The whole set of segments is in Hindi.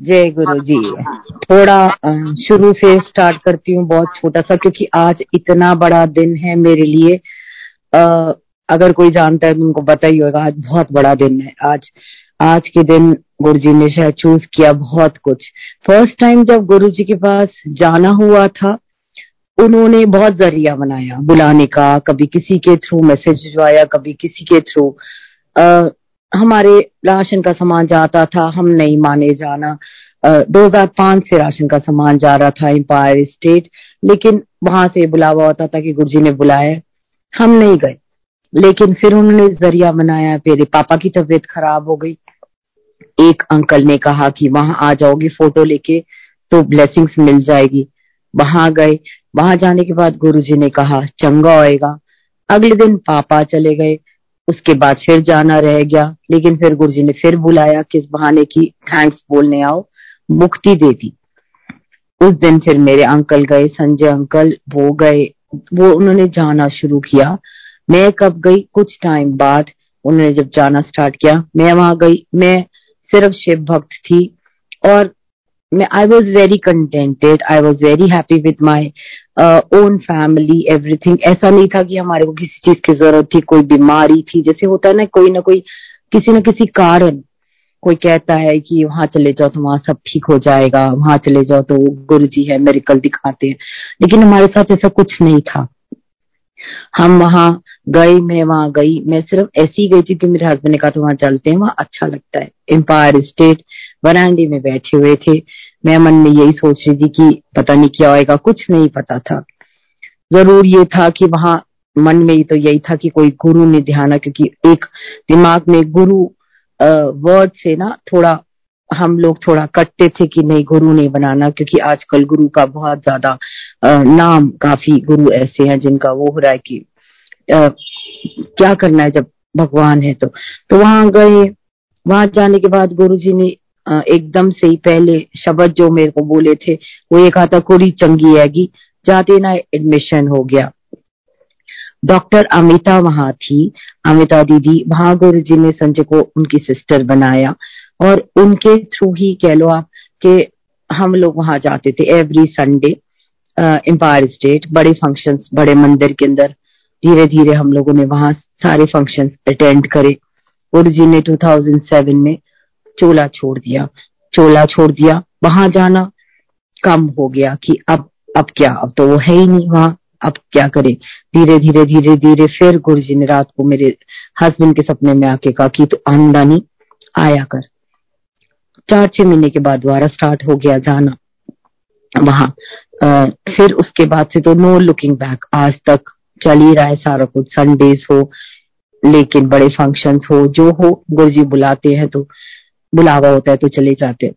जय गुरु जी थोड़ा शुरू से स्टार्ट करती हूँ बहुत छोटा सा क्योंकि आज इतना बड़ा दिन है मेरे लिए। आ, अगर कोई जानता है तो उनको पता ही होगा आज बहुत बड़ा दिन है। आज आज के दिन गुरु जी ने शायद चूज़ किया बहुत कुछ। फ़र्स्ट टाइम जब गुरु जी के पास जाना हुआ था उन्होंने बहुत ज़रिया बनाया बुलाने का कभी किसी के थ्रू मैसेज भिजवाया कभी किसी के थ्रू हमारे राशन का सामान जाता था, हम नहीं माने जाना। हज़ार पाँच से राशन का सामान जा रहा था एम्पायर स्टेट लेकिन वहाँ से बुलावा होता था कि गुरुजी ने बुलाया। हम नहीं गए। लेकिन फिर उन्होंने ज़रिया बनाया, मेरे पापा की तबीयत खराब हो गई। एक अंकल ने कहा कि वहाँ आ जाओगी फ़ोटो लेके तो ब्लेसिंग्स मिल जाएगी। वहाँ गए। वहाँ जाने के बाद गुरुजी ने कहा, चंगा होएगा। अगले दिन पापा चले गए। उसके बाद फिर जाना रह गया। लेकिन फिर गुरु जी ने फिर बुलाया किस बहाने की थैंक्स बोलने आओ। मुक्ति दे दी। उस दिन फिर मेरे अंकल गए, संजय अंकल, वो गए। वो उन्होंने जाना शुरू किया। मैं कब गई? कुछ टाइम बाद उन्होंने जब जाना स्टार्ट किया, मैं वहाँ गई। मैं सिर्फ़ शिव भक्त थी और मैं I was very contented I was very happy with my own family everything ऐसा नहीं था कि हमारे को किसी चीज़ की ज़रूरत थी, कोई बीमारी थी। जैसे होता है ना, कोई ना कोई, किसी न किसी कारण कोई कहता है कि वहाँ चले जाओ तो वहाँ सब ठीक हो जाएगा, वहाँ चले जाओ तो गुरु जी है, मेरिकल दिखाते हैं। लेकिन हमारे साथ ऐसा कुछ नहीं था। हम वहाँ गए, मैं वहाँ गई, मैं सिर्फ़ ऐसी ही गई थी कि मेरे हस्बैंड ने कहा तो वहाँ चलते हैं, वहाँ अच्छा लगता है. एम्पायर स्टेट वरांडी में बैठे हुए थे। मैं मन में यही सोच रही थी कि पता नहीं क्या होएगा, कुछ नहीं पता था। ज़रूर ये था कि वहाँ मन में तो यही था कि कोई गुरु ने ध्यान क्योंकि एक दिमाग में गुरु वर्ड से ना थोड़ा हम लोग थोड़ा कटते थे कि नहीं गुरु नहीं बनाना क्योंकि आजकल गुरु का बहुत ज़्यादा नाम काफ़ी गुरु ऐसे हैं जिनका वो हो रहा है कि आ, क्या करना है जब भगवान है तो। तो वहाँ गए वहाँ जाने के बाद गुरु जी ने एकदम से ही पहले शब्द जो मेरे को बोले थे वो ये कहा था कुड़ी चंगी हैगी जाते ना एडमिशन हो गया। डॉक्टर अमिता वहाँ थी अमिता दीदी वहाँ गुरु जी ने संजय को उनकी सिस्टर बनाया। और उनके थ्रू ही कह लो आप कि हम लोग वहाँ जाते थे एवरी संडे एम्पायर स्टेट बड़े फ़ंक्शंस बड़े मंदिर के अंदर धीरे धीरे हम लोगों ने वहाँ सारे फ़ंक्शंस अटेंड करे। गुरु जी ने 2007 में चोला छोड़ दिया। चोला छोड़ दिया। वहाँ जाना कम हो गया कि अब अब क्या? अब तो वो है ही नहीं वहाँ। अब क्या करे? धीरे धीरे धीरे धीरे फिर गुरु जी ने रात को मेरे हस्बैंड के सपने में आके कहा कि तो आमदनी आया कर। चार छह महीने के बाद दोबारा स्टार्ट हो गया जाना। वहाँ फिर उसके बाद से तो नो लुकिंग बैक आज तक चल ही रहा है सारा कुछ संडेज हो, लेकिन बड़े फ़ंक्शंस हो, जो हो गुरु जी बुलाते हैं तो बुलावा होता है तो चले जाते हैं।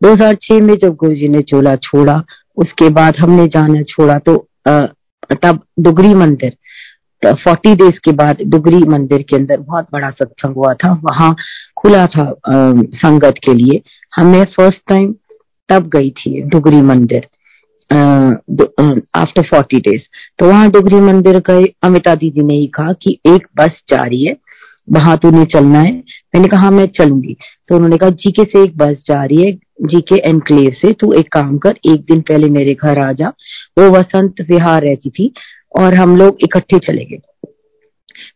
2006 में जब गुरु जी ने चोला छोड़ा, उसके बाद हमने जाना छोड़ा तो तब डुगरी मंदिर फोर्टी डेज़ के बाद डुगरी मंदिर के अंदर बहुत बड़ा सत्संग हुआ था। वहाँ खुला था आ, संगत के लिए। हमने फ़र्स्ट टाइम तब गई थी डुगरी मंदिर आफ्टर फोर्टी डेज़ तो वहाँ डुगरी मंदिर गए। अमिता दीदी ने ही कहा कि एक बस जा रही है वहाँ तूने चलना है। मैंने कहा हाँ, मैं चलूँगी। तो उन्होंने कहा जीके से एक बस जा रही है जीके एनक्लेव से। तू एक काम कर एक दिन पहले मेरे घर आ जा। वो वसंत विहार रहती थी और हम लोग इकट्ठे चले गए।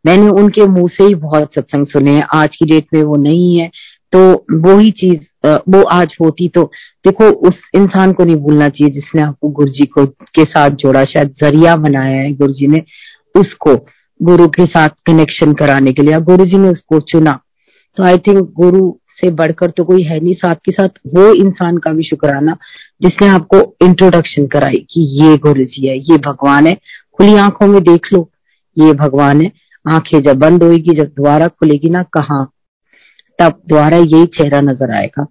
मैंने उनके मुँह से ही बहुत सत्संग सुने हैं। आज की डेट में वो नहीं है। तो वो ही चीज़ वो आज होती तो देखो, उस इंसान को नहीं भूलना चाहिए जिसने आपको गुरु जी को, के साथ जोड़ा। शायद ज़रिया बनाया है गुरु जी ने उसको, गुरु के साथ कनेक्शन कराने के लिए। गुरु जी ने उसको चुना। तो आई थिंक गुरु से बढ़कर तो कोई है नहीं। साथ के साथ वो इंसान का भी शुक्राना जिसने आपको इंट्रोडक्शन कराई कि ये गुरु जी है, ये भगवान है। खुली आँखों में देख लो, ये भगवान है। आँखें जब बंद होगी जब दोबारा खुलेगी ना, कहा? तब दोबारा यही चेहरा नज़र आएगा।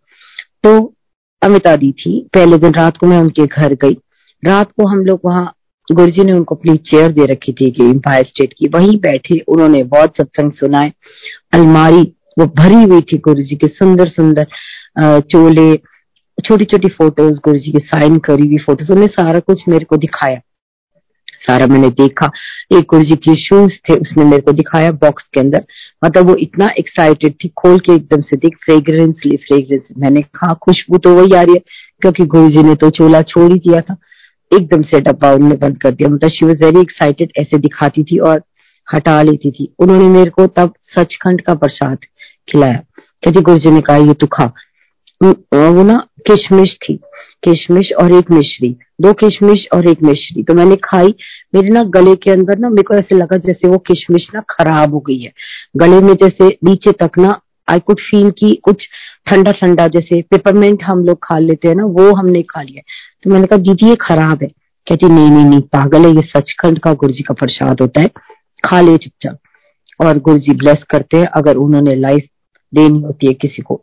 तो अमिता दी थी, पहले दिन रात को मैं उनके घर गई। रात को हम लोग वहाँ गुरु जी ने उनको अपनी चेयर दे रखी थी, कि एम्पायर स्टेट की। वहीं बैठे, उन्होंने बहुत सत्संग सुनाए। अलमारी, वो भरी हुई थी गुरु जी के सुंदर सुंदर चोले छोटी छोटी फ़ोटोज़ गुरु जी की साइन करी हुई फ़ोटोज़ उन्हें सारा कुछ मेरे को दिखाया। सारा मैंने देखा। एक गुरु जी के शूज़ थे, उसने मेरे को दिखाया बॉक्स के अंदर। मतलब वो इतना एक्साइटेड थी, खोल के एकदम से देख फ्रेग्रेंस ली फ्रेग्रेंस मैंने कहा, खुशबू तो वही आ रही है, क्योंकि गुरु जी ने तो चोला छोड़ ही दिया था। एकदम से डब्बा उन्होंने बंद कर दिया। मतलब शी वॉज़ वेरी एक्साइटेड ऐसे दिखाती थी और हटा लेती थी। उन्होंने मेरे को तब सचखंड का प्रसाद खिलाया। कहती गुरु जी ने कहा, ये तू खा। वो ना किशमिश थी, किशमिश और एक मिश्री, दो किशमिश और एक मिश्री। तो मैंने खाई, मेरे ना गले के अंदर ना, मेरे को ऐसे लगा जैसे वो किशमिश ना खराब हो गई है। गले में जैसे नीचे तक ना आई कुड फील की कुछ ठंडा ठंडा जैसे पेपरमेंट हम लोग खा लेते हैं ना, वो हमने खा लिया तो मैंने कहा, दीदी, ये खराब है। कहती, नहीं नहीं नहीं, पागल है, ये सचखंड का गुरु जी का प्रसाद होता है। खा ले चुपचाप। और गुरु जी ब्लेस करते हैं, अगर उन्होंने लाइफ देनी होती है किसी को।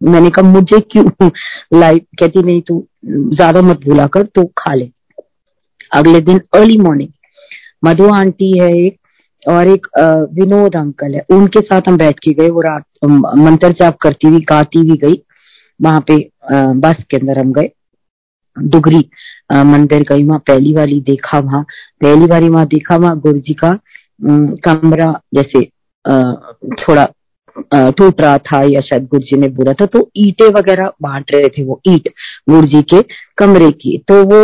मैंने कहा, मुझे क्यों? लाइफ कहती, नहीं, तू ज़्यादा मत भूला कर तो खा ले। अगले दिन अर्ली मॉर्निंग मधु आंटी है एक, और एक विनोद अंकल है। उनके साथ हम बैठ के गए, वो रात मंत्र जाप करती हुई, गाती हुई गई। वहाँ पे बस के अंदर हम गए। डुगरी मंदिर गई वहाँ, पहली वाली देखा वहाँ। पहली बारी वहाँ देखा वहाँ गुरु जी का कमरा जैसे थोड़ा टूट रहा था या शायद गुरु जी ने बोला था तो ईटे वगैरह बांट रहे थे वो ईट गुरु जी के कमरे की तो वो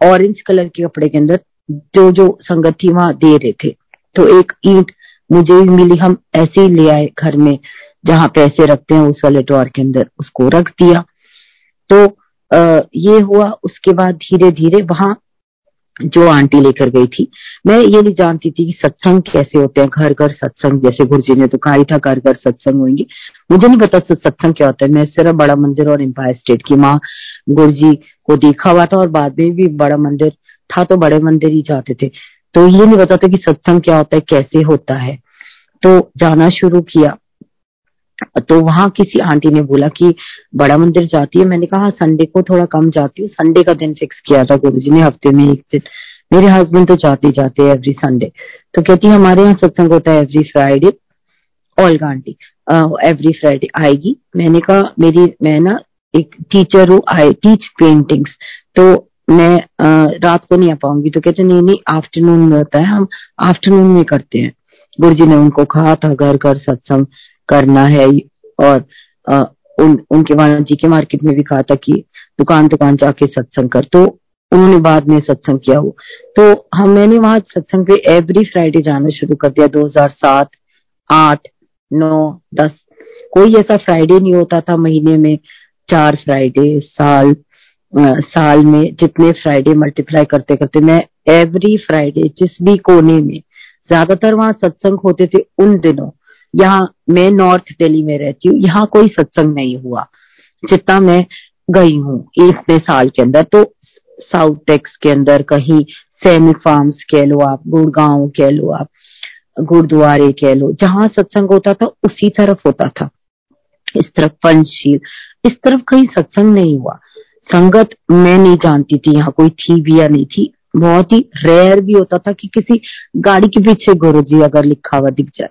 ऑरेंज कलर के कपड़े के अंदर जो जो संगत थी वहाँ दे रहे थे तो एक ईट मुझे भी मिली हम ऐसे ही ले आए घर में जहाँ पैसे रखते हैं उस वाले ड्रॉर के अंदर उसको रख दिया तो आ, ये हुआ उसके बाद धीरे धीरे वहाँ जो आंटी लेकर गई थी। मैं ये नहीं जानती थी कि सत्संग कैसे होते हैं घर घर सत्संग, जैसे गुरु जी ने तो कहा ही था घर घर सत्संग होंगे। मुझे नहीं पता सत्संग क्या होता है। मैं सिर्फ़ बड़ा मंदिर और एम्पायर स्टेट की माँ गुरु जी को देखा हुआ था और बाद में भी बड़ा मंदिर था तो बड़े मंदिर ही जाते थे। तो ये नहीं पता था कि सत्संग क्या होता है, कैसे होता है। तो जाना शुरू किया। तो वहाँ किसी आंटी ने बोला कि बड़ा मंदिर जाती है। मैंने कहा संडे को थोड़ा कम जाती हूँ। संडे का दिन फिक्स किया था गुरु जी ने हफ़्ते में एक दिन। मेरे हस्बैंड तो जाते जाते हैं एवरी संडे तो कहती है हमारे यहाँ सत्संग होता है every Friday Olga aunty every Friday आएगी। मैंने कहा मेरी मैं ना एक टीचर हूँ आई टीच पेंटिंग्स तो मैं आ, रात को नहीं आ पाऊँगी। तो कहते नहीं नहीं आफ्टरनून में होता है। हम आफ्टरनून में करते हैं। गुरु जी ने उनको कहा था घर घर सत्संग। करना है। और आ, उन उनके वहाँ जी के मार्केट में भी कहा था कि दुकान दुकान जाके सत्संग कर। तो उन्होंने बाद में सत्संग किया वो। तो हम मैंने वहाँ सत्संग पे एवरी फ्राइडे जाना शुरू कर दिया 2007 आठ नौ दस। कोई ऐसा फ्राइडे नहीं होता था महीने में। चार फ्राइडे साल साल में जितने फ्राइडे मल्टीप्लाई करते करते मैं एवरी फ्राइडे जिस भी कोने में ज़्यादातर वहाँ सत्संग होते थे उन दिनों। यहाँ मैं नॉर्थ दिल्ली में रहती हूँ, यहाँ कोई सत्संग नहीं हुआ, जितना मैं गई हूँ इतने साल के अंदर। तो साउथ टेक्स के अंदर कहीं सैनिक फार्म्स कह लो आप, गुड़गांव कह लो आप, गुरुद्वारे कह लो, जहाँ सत्संग होता था, उसी तरफ़ होता था। इस तरफ़ पंचशील, इस तरफ़ कहीं सत्संग नहीं हुआ। संगत मैं नहीं जानती थी, यहाँ कोई थी भी या नहीं थी। बहुत ही रेयर भी होता था कि किसी गाड़ी के पीछे गुरु जी अगर लिखा हुआ दिख जाए।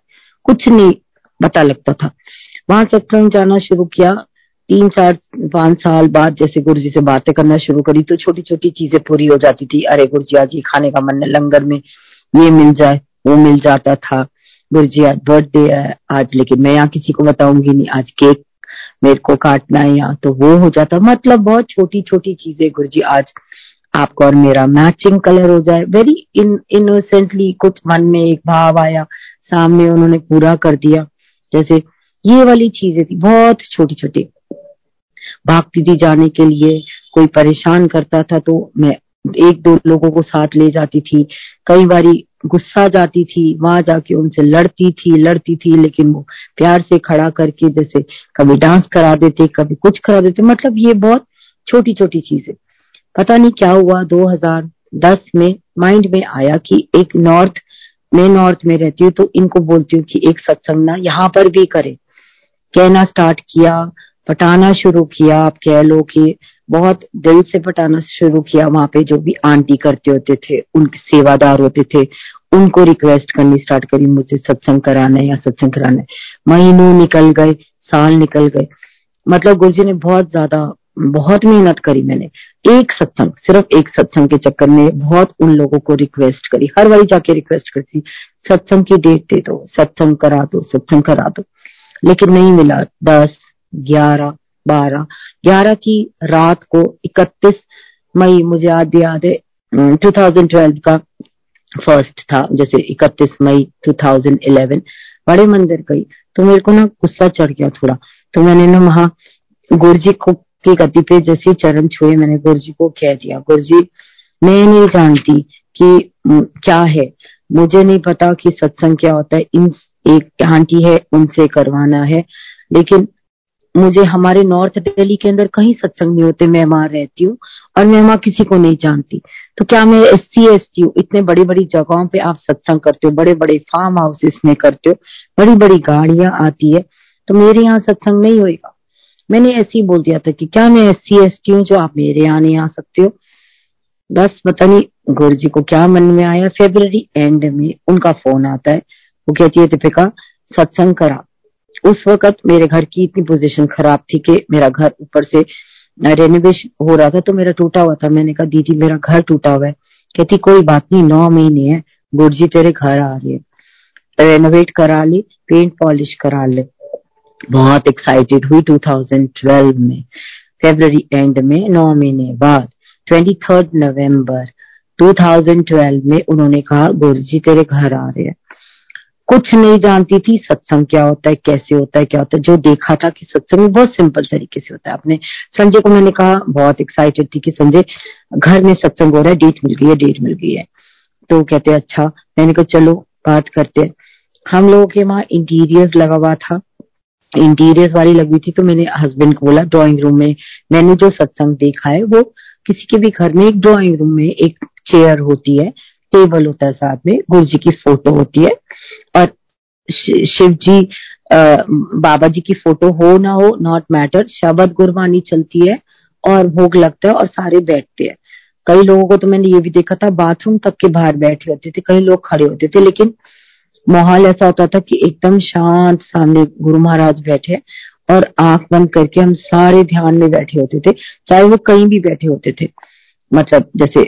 कुछ नहीं पता लगता था। वहाँ सत्संग जाना शुरू किया। तीन चार, पाँच साल बाद जैसे गुरु जी से बातें करना शुरू करी तो छोटी छोटी चीज़ें पूरी हो जाती थी। अरे गुरु जी आज ये खाने का मन लंगर में ये मिल जाए, वो मिल जाता था। गुरु जी आज बर्थडे है आज, लेकिन मैं यहाँ किसी को बताऊँगी नहीं। आज केक मेरे को काटना है यहाँ तो वो हो जाता। मतलब बहुत छोटी छोटी चीज़ें गुरु जी आज आपका और मेरा मैचिंग कलर हो जाए। वेरी इन इनोसेंटली कुछ मन में एक भाव आया। सामने उन्होंने पूरा कर दिया। जैसे ये वाली चीज़ें थी, बहुत छोटी छोटी भागती थी जाने के लिए कोई परेशान करता था तो मैं एक दो लोगों को साथ ले जाती थी। कई बारी गुस्सा जाती थी, वहाँ जाके उनसे लड़ती थी लड़ती थी, लेकिन वो प्यार से खड़ा करके जैसे कभी डांस करा देते, कभी कुछ करा देते। मतलब ये बहुत छोटी छोटी चीज़ें। पता नहीं क्या हुआ 2010 में माइंड में आया कि एक नॉर्थ मैं नॉर्थ में रहती हूँ तो इनको बोलती हूँ कि एक सत्संग ना यहाँ पर भी करे। कहना स्टार्ट किया, पटाना शुरू किया, आप कह लो कि बहुत दिल से पटाना शुरू किया, वहाँ पे जो भी आंटी करते होते थे, उनके सेवादार होते थे, उनको रिक्वेस्ट करनी स्टार्ट करी, मुझे सत्संग कराना है या सत्संग कराना है। महीनों निकल गए, साल निकल गए। मतलब गुरु जी ने बहुत ज़्यादा, बहुत मेहनत करी मैंने। एक सत्संग, सिर्फ़ एक सत्संग के चक्कर में बहुत उन लोगों को रिक्वेस्ट करी। हर बारी जाके रिक्वेस्ट करती, सत्संग की डेट दे दो, सत्संग करा दो, सत्संग करा दो। लेकिन नहीं मिला। दस, ग्यारह, बारह। ग्यारह की रात को इकतीस मई, मुझे याद याद है टू थाउज़ेंड ट्वेल्व का फ़र्स्ट था, जैसे इकतीस मई 2011 बड़े मंदिर गई तो मेरे को ना गुस्सा चढ़ गया थोड़ा। तो मैंने ना वहाँ गुरुजी को की गति पे जैसे चरण छुए मैंने गुरुजी को कह दिया। गुरुजी, मैं नहीं जानती कि क्या है। मुझे नहीं पता कि सत्संग क्या होता है। इन एक आंटी है, उनसे करवाना है। लेकिन मुझे हमारे नॉर्थ दिल्ली के अंदर कहीं सत्संग नहीं होते मैं वहाँ रहती हूँ और मैं वहाँ किसी को नहीं जानती। तो क्या मैं एस सी एस टी हूँ? इतने बड़ी बड़ी जगहों पे आप सत्संग करते हो बड़े बड़े फार्म हाउसेस में करते हो बड़ी बड़ी गाड़ियाँ आती है तो मेरे यहाँ सत्संग नहीं होएगा। मैंने ऐसे ही बोल दिया था कि क्या मैं एस सी एस टी हूँ जो आप मेरे यहाँ नहीं आ सकते हो? बस पता नहीं, गुरु जी को क्या मन में आया? फेब्रवरी एंड में उनका फ़ोन आता है। वो कहती है, दीपिका, सत्संग करा। उस वक्त मेरे घर की इतनी पोजीशन खराब थी कि मेरा घर ऊपर से रेनोवेशन हो रहा था तो मेरा टूटा हुआ था। मैंने कहा, दीदी, मेरा घर टूटा हुआ है। कहती, कोई बात नहीं, नौ महीने है। गुरजी तेरे घर आ रहे रेनोवेट करा ली पेंट पॉलिश करा ले। बहुत एक्साइटेड हुई 2012 में फेब्रवरी एंड में, नौ महीने बाद ट्वेंटी थर्ड नवंबर 2012 में उन्होंने कहा गुरु जी तेरे घर आ रहे हैं। कुछ नहीं जानती थी, सत्संग क्या होता है, कैसे होता है, क्या होता है। जो देखा था कि सत्संग बहुत सिंपल तरीके से होता है। आपने संजय को मैंने कहा, बहुत एक्साइटेड थी कि संजय, घर में सत्संग हो रहा है डेट मिल गई है डेट मिल गई है। तो कहते अच्छा। मैंने कहा, चलो, बात करते हैं। हम लोगों के वहाँ इंटीरियर लगा हुआ था। इंटीरियर वाली लगी थी तो मैंने हस्बैंड को बोला ड्राइंग रूम में मैंने जो सत्संग देखा है, वो किसी के भी घर में एक ड्राइंग रूम में एक चेयर होती है टेबल होता है साथ में गुरु जी की फ़ोटो होती है और शिव जी बाबा जी की फ़ोटो हो ना हो नॉट मैटर शबद गुरबानी चलती है और भोग लगता है और सारे बैठते हैं। कई लोगों को तो मैंने ये भी देखा था बाथरूम तक के बाहर बैठे होते थे, कई लोग खड़े होते थे, लेकिन माहौल ऐसा होता था कि एकदम शांत सामने गुरु महाराज बैठे और आँख बंद करके हम सारे ध्यान में बैठे होते थे, चाहे वो कहीं भी बैठे होते थे। मतलब जैसे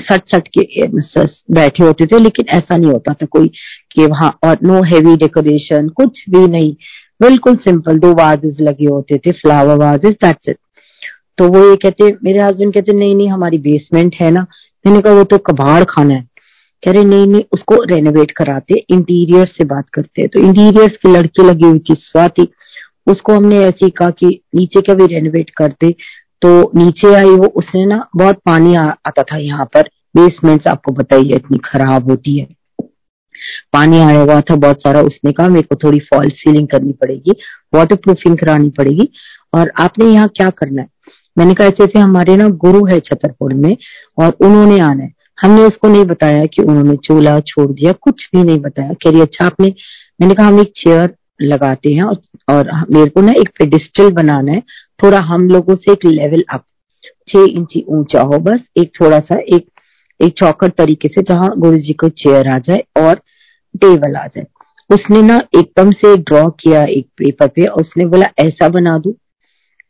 सट सट के बैठे होते थे, लेकिन ऐसा नहीं होता था कोई कि वहाँ और नो हैवी डेकोरेशन कुछ भी नहीं। बिल्कुल सिंपल दो वाजेस लगे होते थे फ्लावर वाजेस दैट्स इट तो वो ये कहते, मेरे हस्बैंड कहते, नहीं नहीं, हमारी बेसमेंट है ना। मैंने कहा, वो तो कबाड़ खाना है। कह रहे नहीं नहीं उसको रेनोवेट कराते इंटीरियर से बात करते तो इंटीरियर की लड़की लगी हुई थी स्वाति। उसको हमने ऐसे कहा कि नीचे का भी रेनोवेट करते तो नीचे आई वो उसने ना बहुत पानी आ, आता था यहाँ पर। बेसमेंट आपको बताइए इतनी खराब होती है। पानी आया हुआ था बहुत सारा। उसने कहा मेरे को थोड़ी फॉल सीलिंग करनी पड़ेगी वाटर प्रूफिंग करानी पड़ेगी और आपने यहाँ क्या करना है? मैंने कहा ऐसे ऐसे हमारे ना गुरु है छतरपुर में और उन्होंने आना है। हमने उसको नहीं बताया कि उन्होंने चूल्हा छोड़ दिया कुछ भी नहीं बताया। कह रही अच्छा आपने मैंने कहा हम एक चेयर लगाते हैं और, और मेरे को ना एक पेडिस्टल बनाना है। थोड़ा हम लोगों से एक लेवल अप छह इंची ऊँचा हो बस एक थोड़ा सा एक एक चौकर तरीके से जहाँ गुरु जी को चेयर आ जाए और टेबल आ जाए। उसने ना एकदम से ड्रॉ किया एक पेपर पे और उसने बोला ऐसा बना दू।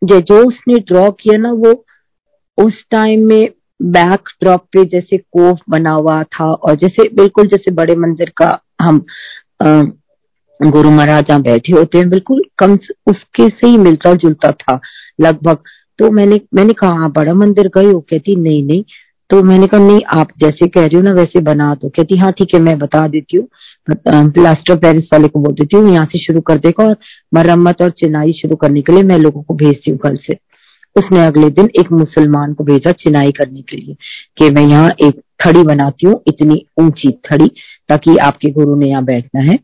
जो उसने ड्रॉ किया ना वो उस टाइम में बैक ड्रॉप पे जैसे कोफ बना हुआ था और जैसे, बिल्कुल जैसे बड़े मंदिर का हम गुरु महाराज बैठे होते हैं, बिल्कुल कम उसके से ही मिलता जुलता था लगभग। तो मैंने मैंने कहा हाँ बड़ा मंदिर गए हो? कहती, नहीं नहीं। तो मैंने कहा, नहीं, आप जैसे कह रही हो ना, वैसे बना दो। कहती हाँ ठीक है, मैं बता देती हूँ। प्लास्टर पेरिस वाले को बोल देती हूँ, यहाँ से शुरू कर देगा और मरम्मत और चिनाई शुरू करने के लिए मैं लोगों को भेजती हूँ कल से। उसने अगले दिन एक मुसलमान को भेजा चिनाई करने के लिए कि मैं यहाँ एक थड़ी बनाती हूँ, इतनी ऊँची थड़ी, ताकि आपके गुरु ने यहाँ बैठना है।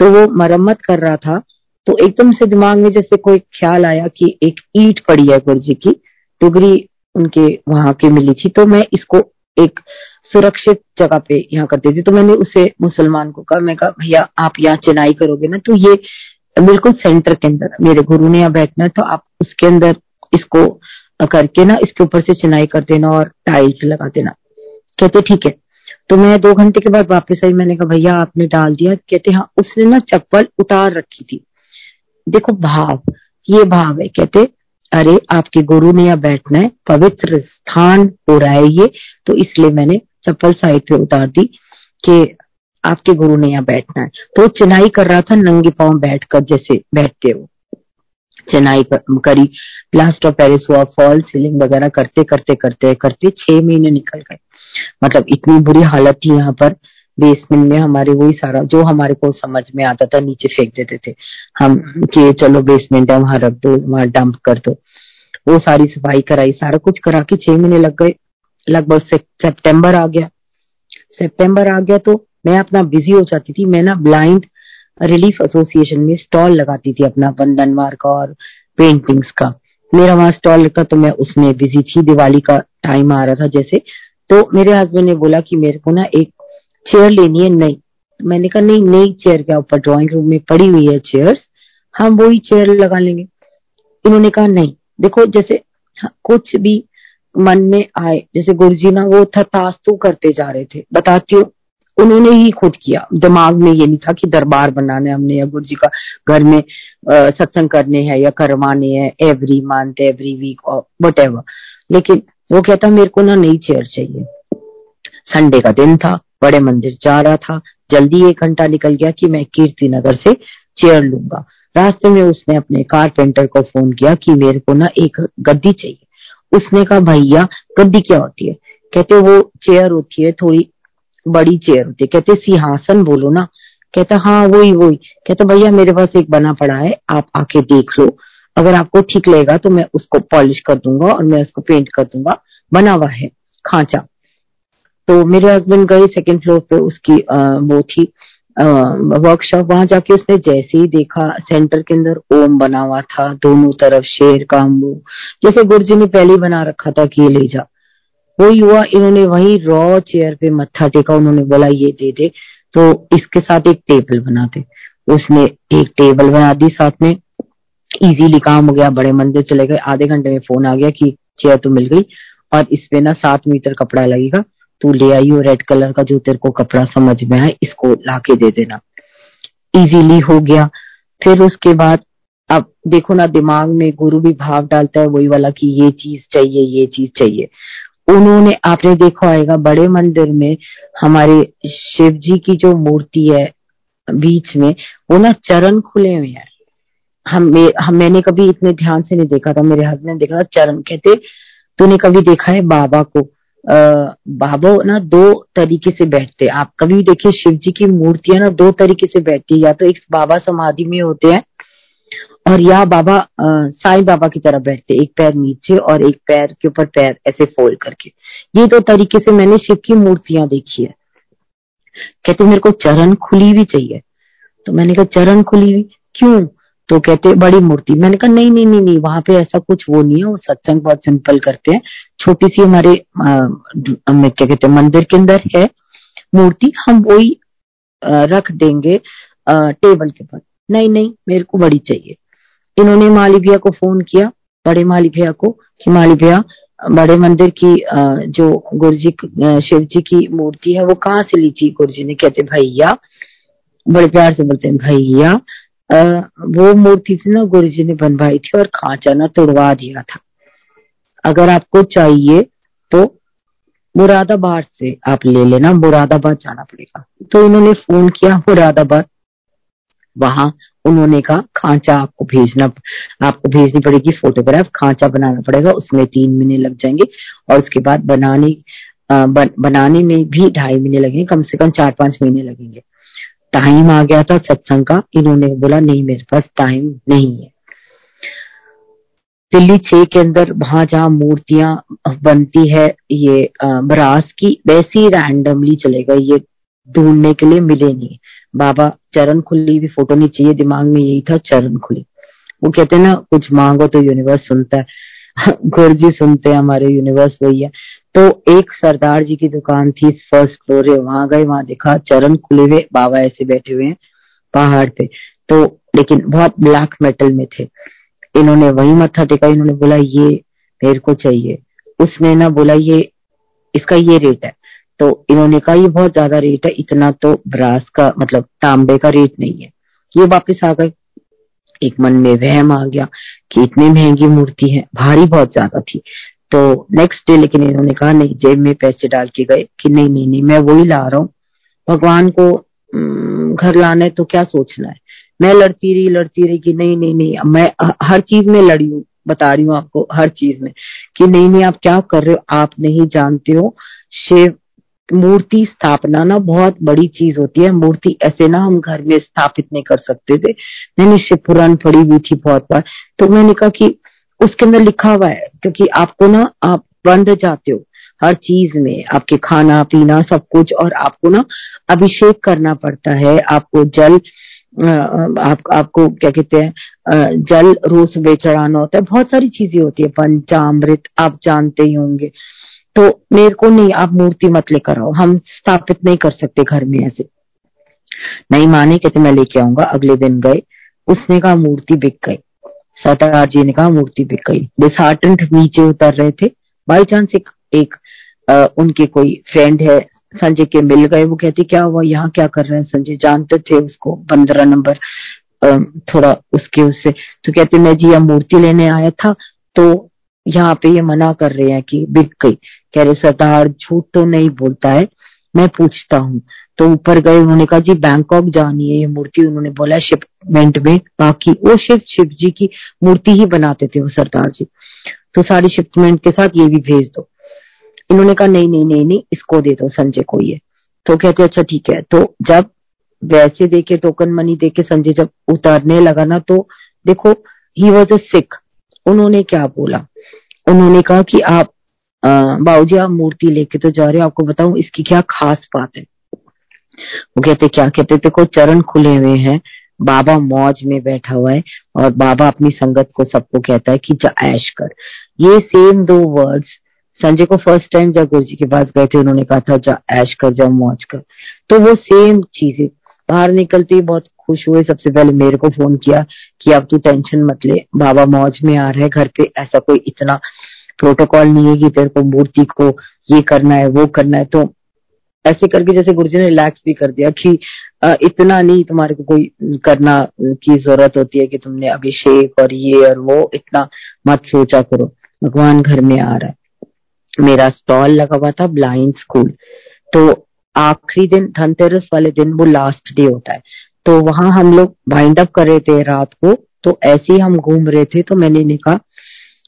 तो वो मरम्मत कर रहा था। तो एकदम से दिमाग में जैसे कोई ख्याल आया कि एक ईट पड़ी है गुरु जी की टुगरी उनके वहाँ की मिली थी तो मैं इसको एक सुरक्षित जगह पे यहाँ करती थी तो मैंने उसे मुसलमान को कहा, मैं कहा, भैया, आप यहाँ चिनाई करोगे ना तो ये बिल्कुल सेंटर के अंदर, मेरे गुरु ने यहाँ बैठना तो आप उसके अंदर इसको करके ना, इसके ऊपर से चिनाई कर देना और टाइल्स लगा देना। कहते, ठीक है। तो मैं दो घंटे के बाद वापस आई, मैंने कहा, भैया, आपने डाल दिया। कहते हाँ। उसने ना चप्पल उतार रखी थी। देखो, भाव, ये भाव है। कहते, अरे, आपके गुरु ने यहाँ बैठना है, पवित्र स्थान हो रहा है ये। तो इसलिए मैंने चप्पल साइड पे उतार दी कि आपके गुरु ने यहाँ बैठना है। तो चिनाई कर रहा था, नंगे पाँव बैठकर जैसे बैठते हो। चिनाई करी। प्लास्टर पेरिस हुआ फॉल सीलिंग वगैरह करते करते करते करते छह महीने निकल गए। मतलब इतनी बुरी हालत थी यहाँ पर। बेसमेंट में हमारे वही सारा, जो हमारे को समझ में आता था, नीचे फेंक देते थे। हम कि चलो बेसमेंट है, वहाँ रख दो, वहाँ डंप कर दो। वो सारी सफ़ाई कराई, सारा कुछ करा के छह महीने लग गए। लगभग सितंबर आ गया। सितंबर आ गया तो मैं अपना बिज़ी हो जाती थी। मैं ना ब्लाइंड रिलीफ एसोसिएशन में स्टॉल लगाती थी अपना बंधनवार का और पेंटिंग्स का। मेरा वहाँ स्टॉल लगता तो मैं उसमें बिज़ी थी। दिवाली का टाइम आ रहा था जैसे। तो मेरे हस्बैंड ने बोला कि मेरे को ना एक चेयर लेनी है। नई तो मैंने कहा नहीं नई चेयर क्या ऊपर ड्राइंग रूम में पड़ी हुई है चेयर्स हम वही चेयर लगा लेंगे। इन्होंने कहा नहीं। देखो जैसे हाँ, कुछ भी मन में आए जैसे गुरु जी ना वो थतास्तु करते जा रहे थे। बताती हूँ। उन्होंने ही खुद किया। दिमाग में ये नहीं था कि दरबार बनाना है। हमने या गुरु जी का घर में सत्संग करने हैं या करवाने हैं एवरी मंथ एवरी वीक और वट लेकिन वो कहता, मेरे को ना नई चेयर चाहिए। संडे का दिन था, बड़े मंदिर जा रहा था। जल्दी एक घंटा निकल गया कि मैं कीर्ति नगर से चेयर लूँगा। रास्ते में उसने अपने कारपेंटर को फ़ोन किया कि मेरे को ना एक गद्दी चाहिए। उसने कहा, भैया, गद्दी क्या होती है? कहते, वो चेयर होती है थोड़ी बड़ी चेयर होती है। कहते सिंहासन बोलो ना। कहता हाँ वही वही। कहता भैया मेरे पास एक बना पड़ा है आप आके देख लो। अगर आपको ठीक लगेगा तो मैं उसको पॉलिश कर दूँगा और मैं उसको पेंट कर दूँगा। बना हुआ है खांचा। तो मेरे हस्बैंड गए सेकंड फ्लोर पे उसकी आ, वो थी। वर्कशॉप वहाँ जाके उसने जैसे ही देखा सेंटर के अंदर ओम बना हुआ था दोनों तरफ़ शेर का मुँह जैसे गुरुजी ने पहले बना रखा था कि ये ले जा। वही युवा इन्होंने वही रॉ चेयर पे मत्था टेका, उन्होंने बोला, ये दे दे। तो इसके साथ एक टेबल बना दे। उसने एक टेबल बना दी साथ में। इजीली काम हो गया, बड़े मंदिर चले गए। आधे घंटे में फ़ोन आ गया कि चेयर तो मिल गई और इसमें ना सात मीटर कपड़ा लगेगा। तू ले आई हो रेड कलर का जो तेरे को कपड़ा समझ में आए, इसको लाके दे देना। इजीली हो गया। फिर उसके बाद, अब देखो ना, दिमाग में गुरु भी भाव डालता है, वही वाला कि ये चीज़ चाहिए, ये चीज़ चाहिए। उन्होंने आपने देखा होगा बड़े मंदिर में हमारे शिव जी की जो मूर्ति है बीच में वो ना चरण खुले हुए हैं। हम, हम मैंने कभी इतने ध्यान से नहीं देखा था मेरे हस्बैंड देखा था चरण कहते तूने कभी देखा है बाबा को? आ, बाबा ना दो तरीके से बैठते आप कभी देखिए शिव जी की मूर्तियाँ ना दो तरीके से बैठती है। या तो एक बाबा समाधि में होते हैं और या बाबा साईं बाबा की तरह बैठते एक पैर नीचे और एक पैर के ऊपर पैर ऐसे फोल्ड करके। ये दो तरीके से मैंने शिव की मूर्तियाँ देखी है। कहते मेरे को चरण खुली हुई चाहिए। तो मैंने कहा चरण खुली हुई? क्यों? तो कहते बड़ी मूर्ति। मैंने कहा नहीं नहीं नहीं नहीं वहाँ पे ऐसा कुछ वो नहीं है। वो सत्संग बहुत सिंपल करते हैं। छोटी सी हमारे क्या कहते हैं मंदिर के अंदर है मूर्ति। हम वही रख देंगे आ, टेबल के ऊपर। नहीं नहीं मेरे को बड़ी चाहिए। इन्होंने माली भैया को फ़ोन किया, बड़े माली भैया को, कि माली बड़े मंदिर की जो गुरु जी शिव जी की मूर्ति है, वो कहाँ से ली थी? गुरु जी ने कहते, भैया, बड़े प्यार से बोलते हैं, भैया वो मूर्ति थी ना गुरु जी ने बनवाई थी और खांचा ना तोड़वा दिया था। अगर आपको चाहिए तो मुरादाबाद से आप ले लेना, मुरादाबाद जाना पड़ेगा। तो इन्होंने फ़ोन किया मुरादाबाद। वहाँ उन्होंने कहा खांचा आपको भेजना आपको भेजनी पड़ेगी फोटोग्राफ खांचा बनाना पड़ेगा उसमें तीन महीने लग जाएँगे और उसके बाद बनाने बन, बनाने में भी ढाई महीने लगेंगे कम से कम चार पाँच महीने लगेंगे। टाइम आ गया था सत्संग का इन्होंने बोला नहीं मेरे पास टाइम नहीं है। दिल्ली छह के अंदर वहाँ जहाँ मूर्तियाँ बनती है ये बरास की वैसी रैंडमली चलेगा ये ढूँढने के लिए मिले नहीं। बाबा, चरण खुली भी फ़ोटो नहीं चाहिए, दिमाग में यही था, चरण खुली। वो कहते हैं ना, कुछ मांगो तो यूनिवर्स सुनता है। गुरु जी सुनते हैं, हमारे यूनिवर्स वही है। तो एक सरदार जी की दुकान थी फ़र्स्ट फ्लोर है, वहाँ गए, वहाँ देखा, चरण खुले हुए, बाबा ऐसे बैठे हुए हैं, पहाड़ पे। तो लेकिन बहुत ब्लैक मेटल में थे। इन्होंने वही मत्था टेका, इन्होंने बोला, ये मेरे को चाहिए। उसने ना बोला, ये, इसका ये रेट है। तो इन्होंने कहा, ये बहुत ज़्यादा रेट है, इतना तो ब्रास का मतलब तांबे का रेट नहीं है। ये वापस आ गए। एक मन में वहम आ गया कि इतनी महँगी मूर्ति है, भारी बहुत ज़्यादा थी। तो नेक्स्ट डे लेकिन इन्होंने कहा, नहीं, जेब में पैसे डाल के गए कि नहीं नहीं नहीं, मैं वही ला रहा हूँ। भगवान को घर लाना है तो क्या सोचना है? मैं लड़ती रही लड़ती रही कि नहीं नहीं नहीं मैं हर चीज़ में लड़ी हूँ, बता रही हूँ आपको, हर चीज़ में कि नहीं नहीं, आप क्या कर रहे हो? आप नहीं जानते हो शिव मूर्ति स्थापना ना बहुत बड़ी चीज़ होती है। मूर्ति ऐसे ना हम घर में स्थापित नहीं कर सकते थे। मैंने शिव पुराण पढ़ी हुई थी बहुत बार। तो मैंने कहा कि उसके अंदर लिखा हुआ है क्योंकि आपको ना आप बंध जाते हो हर चीज़ में। आपके खाना पीना सब कुछ और आपको ना अभिषेक करना पड़ता है। आपको जल आप, आपको क्या कहते हैं जल रोज सुबह चढ़ाना होता है। बहुत सारी चीज़ें होती है। पंचामृत आप जानते ही होंगे। तो मेरे को नहीं आप मूर्ति मत लेकर आओ। हम स्थापित नहीं कर सकते घर में ऐसे। नहीं माने कहते मैं लेके आऊँगा। अगले दिन गए उसने कहा मूर्ति बिक गई। सरदार जी ने कहा मूर्ति बिक गई। डिसहार्टन नीचे उतर रहे थे। बाई चांस एक, एक आ, उनके कोई फ्रेंड है संजय के मिल गए। वो कहते क्या हुआ? यहाँ क्या कर रहे हैं संजय? जानते थे उसको पंद्रह नंबर थोड़ा उसके उससे। तो कहते मैं जी यहाँ मूर्ति लेने आया था। तो यहाँ पे ये मना कर रहे हैं कि बिक गई। कह रहे, सरदार, झूठ तो नहीं बोलता है, मैं पूछता हूँ। तो ऊपर गए, उन्होंने कहा, जी, बैंकॉक जानी है, ये मूर्ति। उन्होंने बोला, शिपमेंट में, बाकी वो शिव शिव जी की मूर्ति ही बनाते थे वो सरदार जी। तो सारी शिपमेंट के साथ ये भी भेज दो। इन्होंने कहा, नहीं नहीं नहीं नहीं, इसको दे दो, संजय को ये। तो कहते अच्छा ठीक है। तो जब वैसे देके टोकन मनी देके संजय जब उतारने लगा ना तो देखो ही वॉज़ अ सिख उन्होंने क्या बोला? उन्होंने कहा कि आप बाबूजी, आप मूर्ति लेके तो जा रहे हो, आपको बताऊँ, इसकी क्या खास बात है? वो कहते, क्या? कहते, देखो, चरण खुले हुए हैं, बाबा मौज में बैठा हुआ है और बाबा अपनी संगत को सबको कहता है कि जा ऐश कर। ये सेम दो वर्ड्स संजय को फ़र्स्ट टाइम जब गुरु जी के पास गए थे, उन्होंने कहा था, जा ऐश कर, जा मौज कर। तो वो सेम चीज़, बाहर निकलते ही बहुत खुश हुए। सबसे पहले मेरे को फ़ोन किया कि अब तू टेंशन मत ले, बाबा मौज में आ रहा है घर पे। ऐसा कोई इतना प्रोटोकॉल नहीं है कि तेरे को मूर्ति को ये करना है, वो करना है। तो ऐसे करके जैसे गुरुजी ने रिलैक्स भी कर दिया कि इतना नहीं तुम्हारे को कोई करना की ज़रूरत होती है कि तुमने अभिषेक और ये और वो, इतना मत सोचा करो। भगवान घर में आ रहा है। मेरा स्टॉल लगा हुआ था ब्लाइंड स्कूल तो आखिरी दिन, धनतेरस वाले दिन, वो लास्ट डे होता है। तो वहाँ हम लोग वाइंड अप कर रहे थे रात को तो ऐसे ही हम घूम रहे थे तो मैंने कहा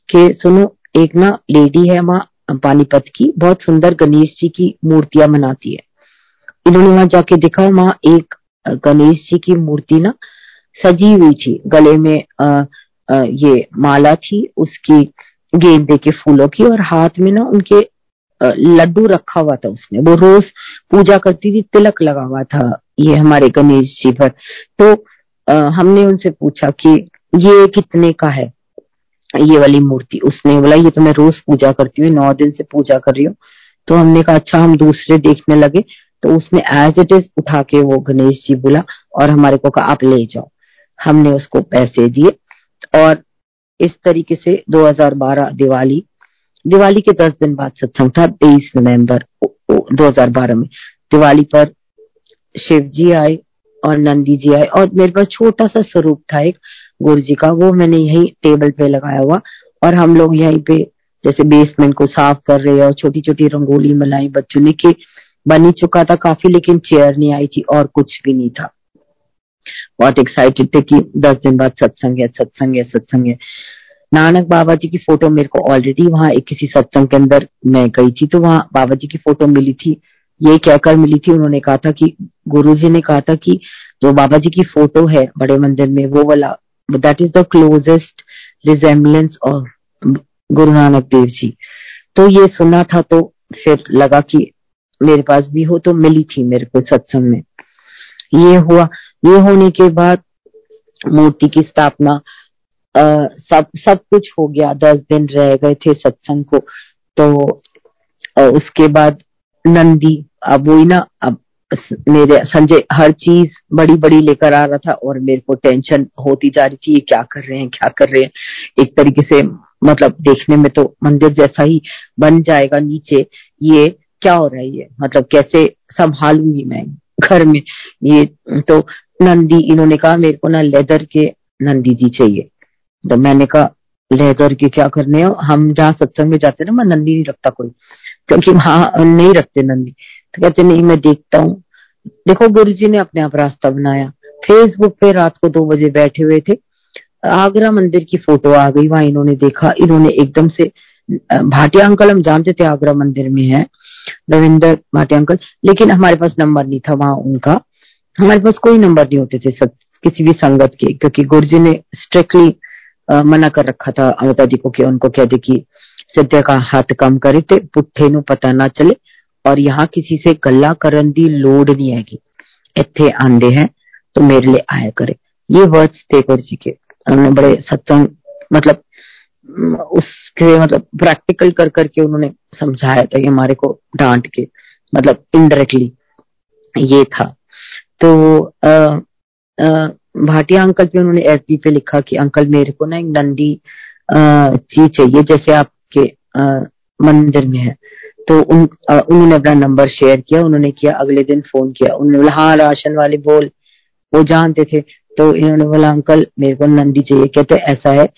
कि सुनो एक ना लेडी है वहाँ पानीपत की बहुत सुंदर गणेश जी की मूर्तियाँ बनाती है। इन्होंने वहाँ जाके देखा वहाँ एक गणेश जी की मूर्ति ना सजी हुई थी गले में आ, आ, ये माला थी उसकी गेंदे के फूलों की और हाथ में ना उनके लड्डू रखा हुआ था उसने। वो रोज पूजा करती थी तिलक लगा हुआ था ये हमारे गणेश जी पर तो आ, हमने उनसे पूछा कि ये कितने का है? ये वाली मूर्ति। उसने बोला ये तो मैं रोज पूजा करती हूँ नौ दिन से पूजा कर रही हूँ। तो हमने कहा अच्छा हम दूसरे देखने लगे। तो उसने एज इट इज़ उठा के वो गणेश जी बोला और हमारे को कहा आप ले जाओ। हमने उसको पैसे दिए और इस तरीके से 2012 दिवाली दिवाली के दस दिन बाद सत्संग था तेईस नवंबर 2012 में। दिवाली पर शिव जी आए और नंदी जी आए और मेरे पास छोटा सा स्वरूप था एक गुरु जी का, वो मैंने यही टेबल पे लगाया हुआ और हम लोग यहीं पे जैसे बेसमेंट को साफ़ कर रहे और छोटी छोटी रंगोली बनाई बच्चों ने कि बनी चुका था काफ़ी, लेकिन चेयर नहीं आई थी और कुछ भी नहीं था। बहुत एक्साइटेड थे कि दस दिन बाद सत्संग है सत्संग है सत्संग है। नानक बाबा जी की फ़ोटो मेरे को ऑलरेडी वहाँ एक किसी सत्संग के अंदर मैं गई थी तो वहाँ बाबा जी की फ़ोटो मिली थी। ये कहकर मिली थी उन्होंने कहा था कि गुरु जी ने कहा था कि जो बाबा जी की फ़ोटो है बड़े मंदिर में वो वाला that is the closest resemblance of Guru Nanak Dev जी। तो ये सुना था तो फिर लगा कि मेरे पास भी हो तो मिली थी मेरे को सत्संग में। ये हुआ। ये होने के बाद मूर्ति की स्थापना सब सब कुछ हो गया। दस दिन रह गए थे सत्संग को। तो आ, उसके बाद नंदी अब वही ना, अब मेरे संजय हर चीज़ बड़ी बड़ी लेकर आ रहा था और मेरे को टेंशन होती जा रही थी, ये क्या कर रहे हैं, क्या कर रहे हैं। एक तरीके से मतलब देखने में तो मंदिर जैसा ही बन जाएगा नीचे। ये क्या हो रहा है ये? मतलब कैसे संभालूँगी मैं घर में? ये तो नंदी, इन्होंने कहा मेरे को ना लेदर के नंदी जी चाहिए। तो मैंने कहा लेदर के क्या करने हो? हम जहाँ सत्संग में जाते ना, मैं नंदी नहीं रखता कोई। क्योंकि वहाँ नहीं रखते नंदी। तो कहते नहीं मैं देखता हूँ। देखो गुरु जी ने अपने आप रास्ता बनाया। फेसबुक पे रात को दो बजे बैठे हुए थे। आगरा मंदिर की फ़ोटो आ गई, वहाँ इन्होंने देखा। इन्होंने एकदम से भाटिया अंकल, हम जानते थे आगरा मंदिर में है, रविंदर भाटिया अंकल, लेकिन हमारे पास नंबर नहीं था वहाँ उनका। हमारे पास कोई नंबर नहीं होते थे सब, किसी भी संगत के, क्योंकि गुरु जी ने स्ट्रिक्टली मना कर रखा था अमिता जी को कि उनको कह दे कि सिद्ध का हाथ कम करे थे पुट्ठे नु पता ना चले। और यहाँ किसी से गला करन दी लोड नहीं हैगी। इतने आंदे हैं तो मेरे लिए आया करे। ये वर्ड्स थे गुरु जी के। उन्होंने बड़े सत्संग मतलब उसके मतलब प्रैक्टिकल कर करके उन्होंने समझाया था हमारे को डांट के मतलब इनडायरेक्टली ये था। तो भाटिया अंकल पे उन्होंने एफ़ पे लिखा कि अंकल मेरे को ना एक नंदी चीज़ चाहिए जैसे आपके आ, मंदिर में है। तो उन उन्होंने अपना नंबर शेयर किया, उन्होंने किया, अगले दिन फ़ोन किया। उन्होंने बोला हाँ राशन वाले बोल, वो जानते थे। तो इन्होंने बोला, अंकल, मेरे को नंदी चाहिए। कहते, ऐसा है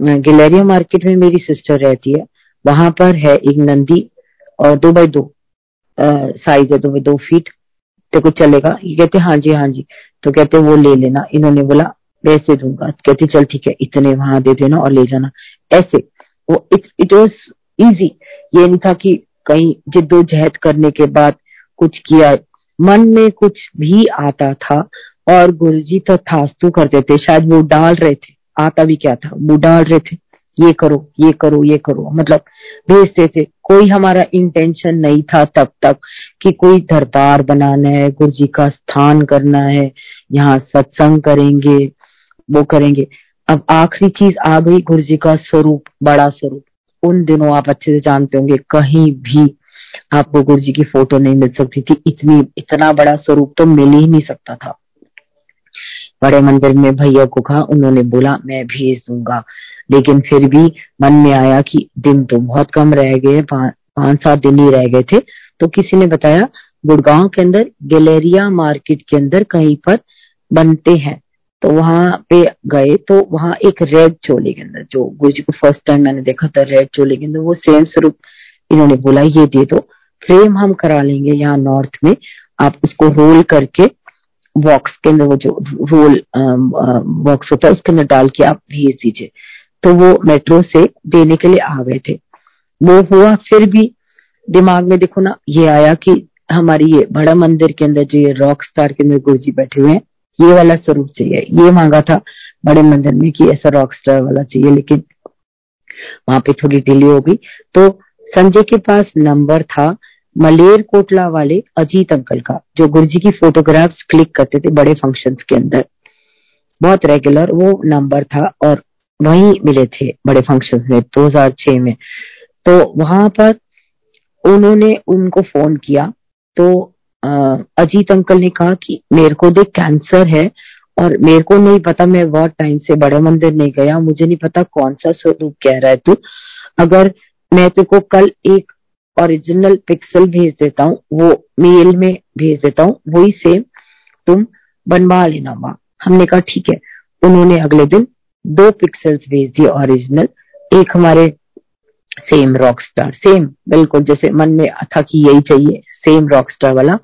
गिलेरिया मार्केट में मेरी सिस्टर रहती है। वहाँ पर है एक नंदी, और दो बाई दो साइज़ है, दो बाई दो फीट तो कुछ चलेगा। ये कहते हाँ जी हाँ जी। तो कहते, वो ले लेना। इन्होंने बोला वैसे दूँगा। कहते, चल, ठीक है, इतने वहाँ दे देना और ले जाना। ऐसे, वो इट इट वॉज़ इजी ये नहीं था कि कहीं जिद्दोजहद करने के बाद कुछ किया। मन में कुछ भी आता था और गुरुजी तो थास्तु करते थे। शायद वो डाल रहे थे। आता भी क्या था? वो डाल रहे थे। ये करो ये करो ये करो। मतलब भेजते थे। कोई हमारा इंटेंशन नहीं था तब तक कि कोई दरबार बनाना है गुरु जी का स्थान करना है, यहाँ सत्संग करेंगे, वो करेंगे। अब आखिरी चीज़ आ गई गुरु जी का स्वरूप, बड़ा स्वरूप। उन दिनों आप अच्छे से जानते होंगे, कहीं भी आपको गुरु जी की फ़ोटो नहीं मिल सकती थी। इतनी, इतना बड़ा स्वरूप तो मिल ही नहीं सकता था। बड़े मंदिर में भैया को कहा, उन्होंने बोला, मैं भेज दूँगा। लेकिन फिर भी मन में आया कि दिन तो बहुत कम रह गए पाँच सात दिन ही रह गए थे। तो किसी ने बताया, गुड़गांव के अंदर गैलेरिया मार्केट के अंदर कहीं पर बनते हैं। तो वहाँ पे गए तो वहाँ एक रेड चोले के अंदर, जो गुरु जी को फ़र्स्ट टाइम मैंने देखा था रेड चोले के अंदर, वो सेम स्वरूप इन्होंने बोला, ये दे दो फ्रेम हम करा लेंगे यहाँ नॉर्थ में, आप उसको रोल करके बॉक्स के अंदर वो जो रोल बॉक्स होता है, उसके अंदर डाल के आप भेज दीजिए। तो वो मेट्रो से देने के लिए आ गए थे। वो हुआ फिर भी दिमाग में देखो ना, ये आया कि हमारी ये बड़ा मंदिर के अंदर जो ये रॉक स्टार के अंदर गुरु जी बैठे हुए हैं ये वाला स्वरूप चाहिए। ये मांगा था बड़े मंदिर में कि ऐसा रॉक स्टार वाला चाहिए, लेकिन वहाँ पे थोड़ी डिले हो गई। तो संजय के पास नंबर था मलेर कोटला वाले अजीत अंकल का, जो गुरु जी की फोटोग्राफ्स क्लिक करते थे बड़े फ़ंक्शंस के अंदर। बहुत रेगुलर वो नंबर था और वहीं मिले थे बड़े फ़ंक्शन में 2006 में। तो वहाँ पर उन्होंने उनको फ़ोन किया। तो अजीत अंकल ने कहा कि मेरे को देख कैंसर है और मेरे को नहीं पता मैं बहुत टाइम से बड़े मंदिर नहीं गया, मुझे नहीं पता कौन सा स्वरूप कह रहा है तू। अगर मैं तुमको कल एक ओरिजिनल पिक्सल भेज देता हूँ, वो मेल में भेज देता हूँ, वही सेम तुम बनवा लेना वहाँ हमने कहा, ठीक है। उन्होंने अगले दिन दो पिक्सल्स भेज दिए ओरिजिनल एक हमारे सेम रॉक स्टार सेम बिल्कुल जैसे मन में था कि यही चाहिए सेम रॉक स्टार वाला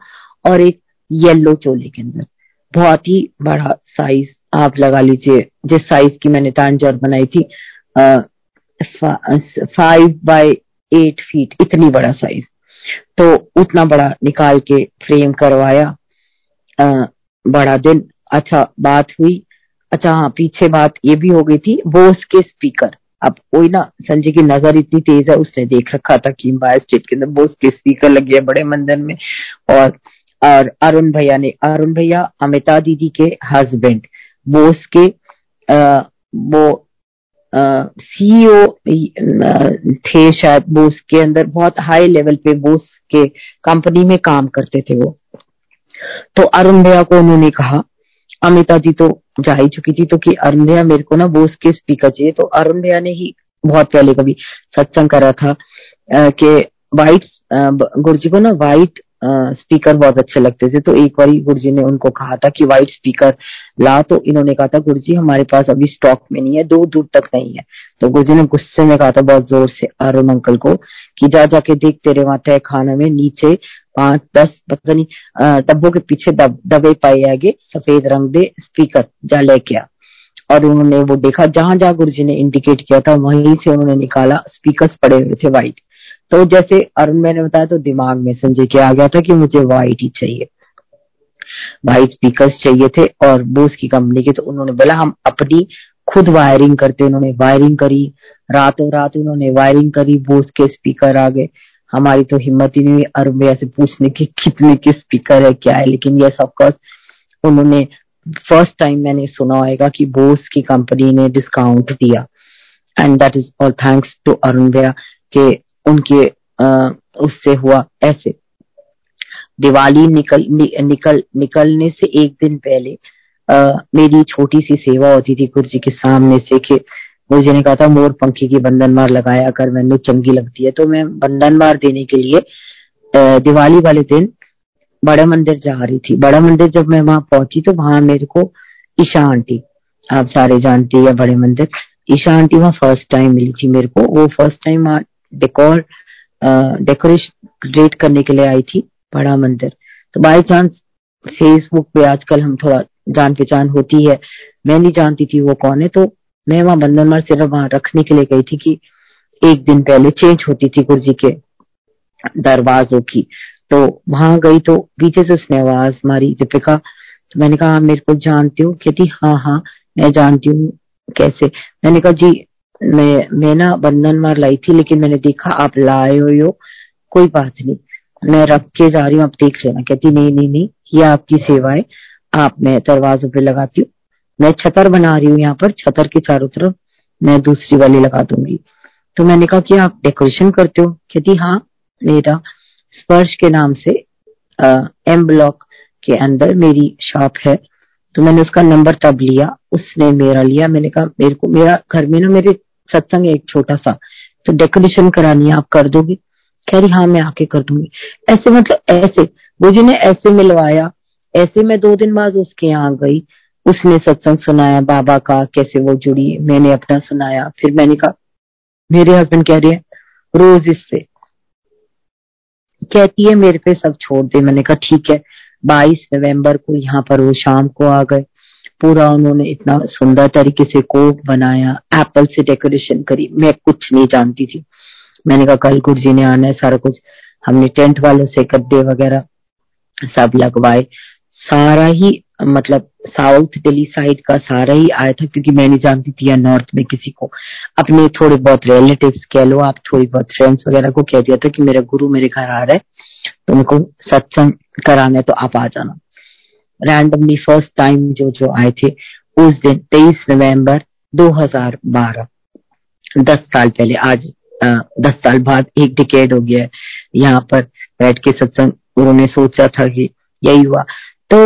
और एक येलो चोले के अंदर। बहुत ही बड़ा साइज़ आप लगा लीजिए जिस साइज़ की मैंने तांजर बनाई थी फाइव बाय एट फीट इतनी बड़ा साइज़ तो उतना बड़ा निकाल के फ्रेम करवाया आ, बड़ा दिन। अच्छा बात हुई। अच्छा हाँ पीछे बात ये भी हो गई थी बोस के स्पीकर अब कोई ना संजय की नज़र इतनी तेज है उसने देख रखा था कि स्टेट के अंदर बोस के स्पीकर लगे है बड़े मंदिर में। और और अरुण भैया ने अरुण भैया अमिता दीदी के हस्बैंड बोस के आ, वो सीईओ थे शायद बोस के अंदर बहुत हाई लेवल पे बोस के कंपनी में काम करते थे वो। तो अरुण भैया को उन्होंने कहा अमिता दी तो जा ही चुकी थी तो कि अरुण भैया मेरे को ना बोस के स्पीकर चाहिए। तो अरुण भैया ने ही बहुत पहले कभी सत्संग करा था कि वाइट गुरु जी को ना वाइट स्पीकर बहुत अच्छे लगते थे। तो एक बार गुरु जी ने उनको कहा था कि व्हाइट स्पीकर ला तो इन्होंने कहा था गुरु जी हमारे पास अभी स्टॉक में नहीं है दूर दूर तक नहीं है। तो गुरु जी ने गुस्से में कहा था बहुत ज़ोर से, अरुण अंकल को, कि जा, जाके देख तेरे वहाँ तय खाना में नीचे पाँच दस पता नहीं डब्बों के पीछे दब, दबे पाए आगे सफ़ेद रंग दे स्पीकर जा लेके आ। और उन्होंने वो देखा जहाँ जहाँ गुरु ने इंडिकेट किया था वहीं से उन्होंने निकाला स्पीकर पड़े हुए थे व्हाइट तो जैसे अरुण मैंने बताया तो दिमाग में संजय के आ गया था कि मुझे व्हाइट ही चाहिए। व्हाइट स्पीकर्स चाहिए थे और बोस की कंपनी के तो उन्होंने बोला हम अपनी खुद वायरिंग करते उन्होंने वायरिंग करी रातों रात उन्होंने वायरिंग करी बोस के स्पीकर आ गए। हमारी तो हिम्मत ही नहीं अरुण भैया से पूछने की कितने के स्पीकर है क्या है लेकिन ये ऑफकोर्स उन्होंने फ़र्स्ट टाइम मैंने सुना होगा कि बोस की कंपनी ने डिस्काउंट दिया। And that is all thanks to Arun भैया के उनके आ, उससे हुआ ऐसे। दिवाली निकल नि, निकल निकलने से एक दिन पहले आ, मेरी छोटी सी सेवा होती थी गुरु जी के सामने से कि गुरु जी ने कहा था, मोर पंखी की बंधन मार लगाया कर मैंने चंगी लगती है। तो मैं बंधन मार देने के लिए दिवाली वाले दिन बड़ा मंदिर जा रही थी। बड़ा मंदिर जब मैं वहाँ पहुँची तो वहाँ मेरे को ईशा आंटी आप सारे जानते हैं बड़े मंदिर। ईशा आंटी वहाँ फ़र्स्ट टाइम मिली थी मेरे को। वो फ़र्स्ट टाइम वहाँ डेकोर क्रिएट करने के लिए आई थी, बड़ा मंदिर। तो बाई चांस फेसबुक पे आजकल हम थोड़ा जान पहचान होती है। मैं नहीं जानती थी वो कौन है तो मैं वहाँ बंधन मार सिर्फ़ वहाँ रखने के लिए गई थी कि एक दिन पहले चेंज होती थी गुरु जी के दरवाजों की। तो वहाँ गई तो पीछे से उसने आवाज़ मारी, दीपिका तो मैंने कहा मेरे को जानती हूँ? कहती हाँ हाँ मैं जानती हूँ। कैसे? मैंने कहा, जी, मैं मैं ना बंधन मार लाई थी, लेकिन मैंने देखा आप लाए हो। कोई बात नहीं, मैं रख के जा रही हूँ, आप देख लेना। कहती, नहीं नहीं नहीं, ये आपकी सेवा है। आप, मैं दरवाजों पे लगाती हूँ मैं छतर बना रही हूँ यहाँ पर, छतर के चारों तरफ़ मैं दूसरी वाली लगा दूँगी। तो मैंने कहा कि आप डेकोरेशन करते हो? कहती हाँ मेरा स्पर्श के नाम से एम ब्लॉक के अंदर मेरी शॉप है। तो मैंने उसका नंबर तब लिया, उसने मेरा लिया। मैंने कहा, मेरे को, मेरा घर में ना मेरे सत्संग है एक छोटा सा तो डेकोरेशन करानी है, आप कर दोगे? कह रही हाँ मैं आके कर दूँगी। ऐसे मतलब ऐसे गुजी ने ऐसे मिलवाया, ऐसे मैं दो दिन बाद उसके यहाँ गई। उसने सत्संग सुनाया, बाबा का, कैसे वो जुड़ी, मैंने अपना सुनाया। फिर मैंने कहा, मेरे हस्बैंड कह रहे हैं, रोज इससे। कहती है, मेरे पे सब छोड़ दे। मैंने कहा, ठीक है। 22 नवंबर को यहाँ पर वो शाम को आ गए। पूरा उन्होंने इतना सुंदर तरीके से कोक बनाया, एप्पल से डेकोरेशन करी। मैं कुछ नहीं जानती थी। मैंने कहा, कल गुरु जी ने आना है, सारा कुछ। हमने टेंट वालों से गद्दे वगैरह सब लगवाए। सारा ही मतलब साउथ दिल्ली साइड का सारा ही आया था क्योंकि मैं नहीं जानती थी या नॉर्थ में किसी को। अपने थोड़े बहुत रिलेटिव्स कह लो आप थोड़ी बहुत फ्रेंड्स वगैरह को कह दिया था कि मेरा गुरु मेरे घर आ रहा है तो मेरे को सत्संग कराना है तो आप आ जाना। रैंडमली फ़र्स्ट टाइम जो जो आए थे उस दिन तेईस नवंबर 2012 दस साल पहले आज आ, दस साल बाद एक डिकेड हो गया है यहाँ पर बैठ के सत्संग उन्होंने सोचा था कि यही हुआ। तो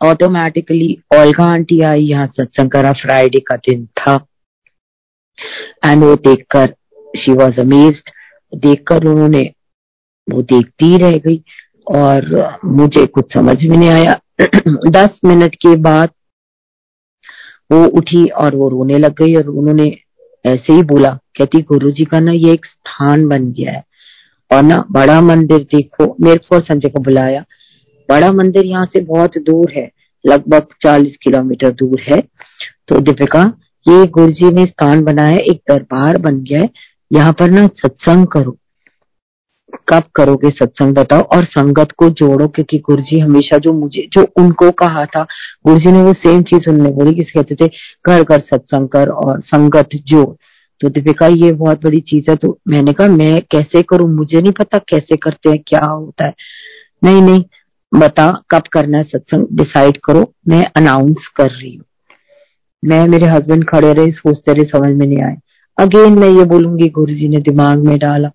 ऑटोमेटिकली ओल्गा आंटी आई यहाँ सत्संग करा फ्राइडे का दिन था एंड वो देखकर शी वॉज़ अमेज्ड देखकर उन्होंने वो देखती रह गई और मुझे कुछ समझ में नहीं आया दस मिनट के बाद वो उठी और वो रोने लग गई और उन्होंने ऐसे ही बोला कहती गुरु जी का ना ये एक स्थान बन गया है और ना बड़ा मंदिर देखो मेरे को संजय को बुलाया बड़ा मंदिर यहाँ से बहुत दूर है, लगभग चालीस किलोमीटर दूर है। तो दीपिका, ये गुरु जी ने स्थान बनाया, एक दरबार बन गया है। यहाँ पर ना सत्संग करो। कब करोगे सत्संग बताओ? और संगत को जोड़ो, क्योंकि गुरु जी हमेशा जो मुझे, जो उनको कहा था गुरु जी ने वो सेम चीज़ उन्होंने बोली किस कहते थे, घर घर सत्संग कर और संगत जोड़। तो दीपिका, ये बहुत बड़ी चीज़ है। तो मैंने कहा, मैं कैसे करूँ? मुझे नहीं पता कैसे करते हैं, क्या होता है? नहीं नहीं बता कब करना है सत्संग डिसाइड करो। मैं अनाउंस कर रही हूँ। मैं, मेरे हस्बैंड खड़े रहे, सोचते रहे, समझ में नहीं आए। अगेन मैं ये बोलूँगी गुरु जी ने दिमाग में डाला।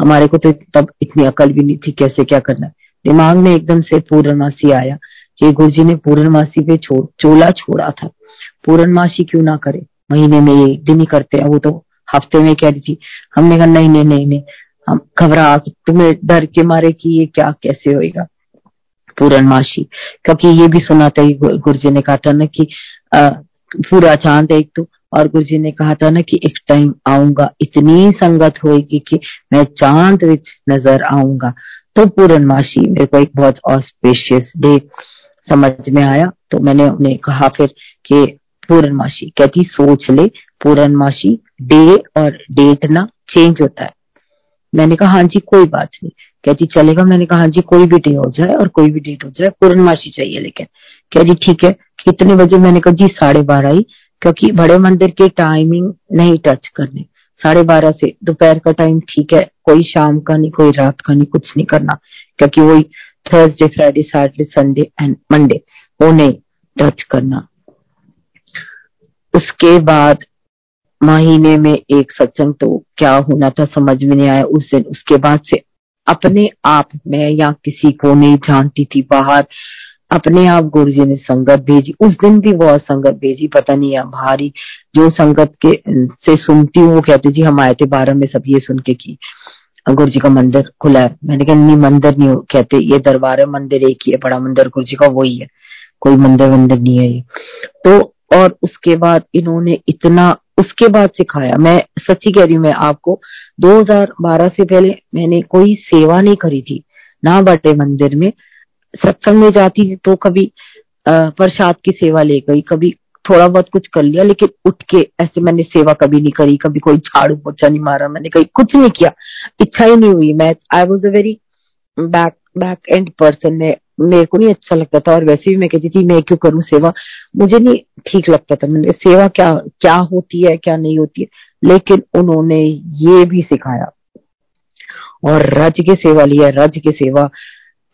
हमारे को तो तब इतनी अकल भी नहीं थी कैसे क्या करना दिमाग में एकदम से पूर्णमासी आया कि गुरु जी ने पूर्णमासी पे छोड़ चोला छोड़ा था। पूर्णमासी क्यों ना करे? महीने में एक दिन ही करते हैं, वो तो हफ़्ते में कह रही थी हमने कहा, नहीं नहीं नहीं नहीं, हम घबरा, तुम्हें डर के मारे कि ये क्या, कैसे होएगा? पूर्णमाशी क्योंकि ये भी सुना था गुरु जी ने कहा था ना कि पूरा चाँद एक तो और गुरु जी ने कहा था ना कि एक टाइम आऊँगा, इतनी संगत होगी कि मैं चाँद विच नज़र आऊँगा। तो पूर्णमाशी मेरे को एक बहुत ऑस्पेशियस डे समझ में आया तो मैंने उन्हें कहा फिर कि पूर्णमाशी कहती, सोच ले पूर्णमासी डे और डेट ना चेंज होता है। मैंने कहा हाँ जी, कोई बात नहीं। कहती चलेगा। मैंने कहा हाँ जी, कोई भी डे हो जाए और कोई भी डेट हो जाए पूर्णमाशी चाहिए लेकिन। कह ठीक है। कितने बजे मैंने कहा, जी, साढ़े बारह ही, क्योंकि बड़े मंदिर की टाइमिंग नहीं टच करने। साढ़े बारह से दोपहर का टाइम ठीक है। कोई शाम का नहीं, कोई रात का नहीं, कुछ नहीं करना। क्योंकि वही Thursday Friday Saturday Sunday and Monday वो नहीं टच करना। उसके बाद महीने में एक सत्संग तो क्या होना था समझ में नहीं आया उस दिन। उसके बाद से अपने आप मैं या किसी को नहीं जानती थी बाहर। अपने आप गुरु जी ने संगत भेजी। उस दिन भी बहुत संगत भेजी, पता नहीं है भारी। जो संगत के से सुनती हूँ, वो कहते, जी, हम आए थे बारह में सब ये सुन के की। गुरु जी का मंदिर खुला है। मैंने कहा, नहीं, मंदिर नहीं कहते, ये दरबार है, मंदिर एक ही है, बड़ा मंदिर। गुरु जी का वही है। कोई मंदिर वंदिर नहीं है ये। तो और उसके बाद इन्होंने इतना उसके बाद सिखाया। मैं सच्ची कह रही हूँ, मैं आपको 2012 से पहले मैंने कोई सेवा नहीं करी थी, ना बटे मंदिर में। सत्संग में जाती थी तो कभी प्रसाद की सेवा ले गई, कभी थोड़ा बहुत कुछ कर लिया, लेकिन उठ के ऐसे मैंने सेवा कभी नहीं करी, कभी कोई झाड़ू पोछा नहीं मारा, मैंने कहीं कुछ नहीं किया। इच्छा ही नहीं हुई। मैं I was a very back back end person में मेरे को नहीं अच्छा लगता था और वैसे भी मैं कहती थी, मैं क्यों करूँ सेवा? मुझे नहीं ठीक लगता था। मैंने सेवा क्या क्या होती है, क्या नहीं होती है? लेकिन उन्होंने ये भी सिखाया। और रज के सेवा लिया रज के सेवा।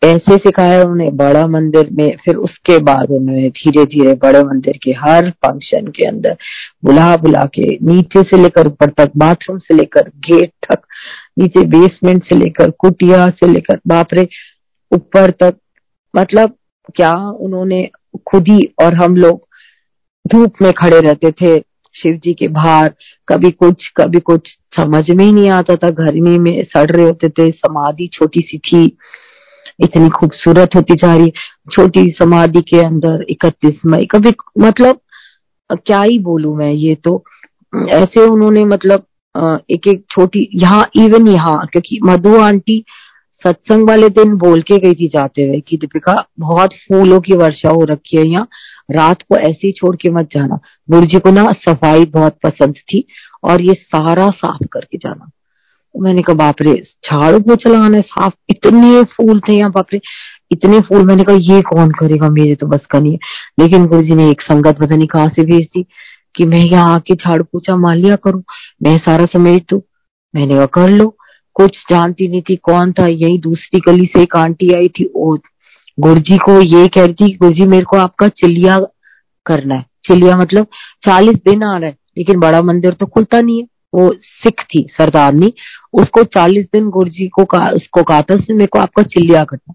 ऐसे सिखाया उन्होंने बड़ा मंदिर में, फिर उसके बाद उन्होंने धीरे धीरे बड़े मंदिर के हर फ़ंक्शन के अंदर बुला बुला के नीचे से लेकर ऊपर तक बाथरूम से लेकर गेट तक, नीचे बेसमेंट से लेकर कुटिया से लेकर बापरे, ऊपर तक मतलब क्या उन्होंने खुद ही और हम लोग धूप में खड़े रहते थे, शिव जी के बाहर कभी कुछ कभी कुछ समझ में ही नहीं आता था, गर्मी में सड़ रहे होते थे, समाधि छोटी सी थी, इतनी खूबसूरत होती जा रही, छोटी समाधि के अंदर इकतीस मई, कभी मतलब क्या ही बोलू मैं ये तो ऐसे उन्होंने मतलब एक एक छोटी, यहाँ इवन यहाँ, क्योंकि मधु आंटी सत्संग वाले दिन बोल के गई थी जाते हुए कि दीपिका, बहुत फूलों की वर्षा हो रखी है यहाँ। रात को ऐसे ही छोड़ के मत जाना। गुरु जी को ना सफ़ाई बहुत पसंद थी और ये सारा साफ़ करके जाना। मैंने कहा, बापरे, झाड़ू पोछा लगाना साफ़। इतने फूल थे यहाँ, बापरे। इतने फूल। मैंने कहा, ये कौन करेगा? मेरे तो बस का नहीं है। लेकिन गुरु जी ने एक संगत पता नहीं कहाँ से भेज दी कि मैं यहाँ आके झाड़ू पोछा मार लिया करूँ। मैं सारा समेट दू। मैंने कहा, कर लो। कुछ जानती नहीं थी कौन था, यही दूसरी गली से एक आंटी आई थी वो गुरुजी को ये कह रही थी गुरुजी मेरे को आपका चिलिया करना है। चिलिया मतलब चालीस दिन आ रहा है, लेकिन बड़ा मंदिर तो खुलता नहीं है। वो सिख थी सरदारनी उसको चालीस दिन गुरुजी को कहा, उसको कहा था, उसने मेरे को आपका चिल्लिया करना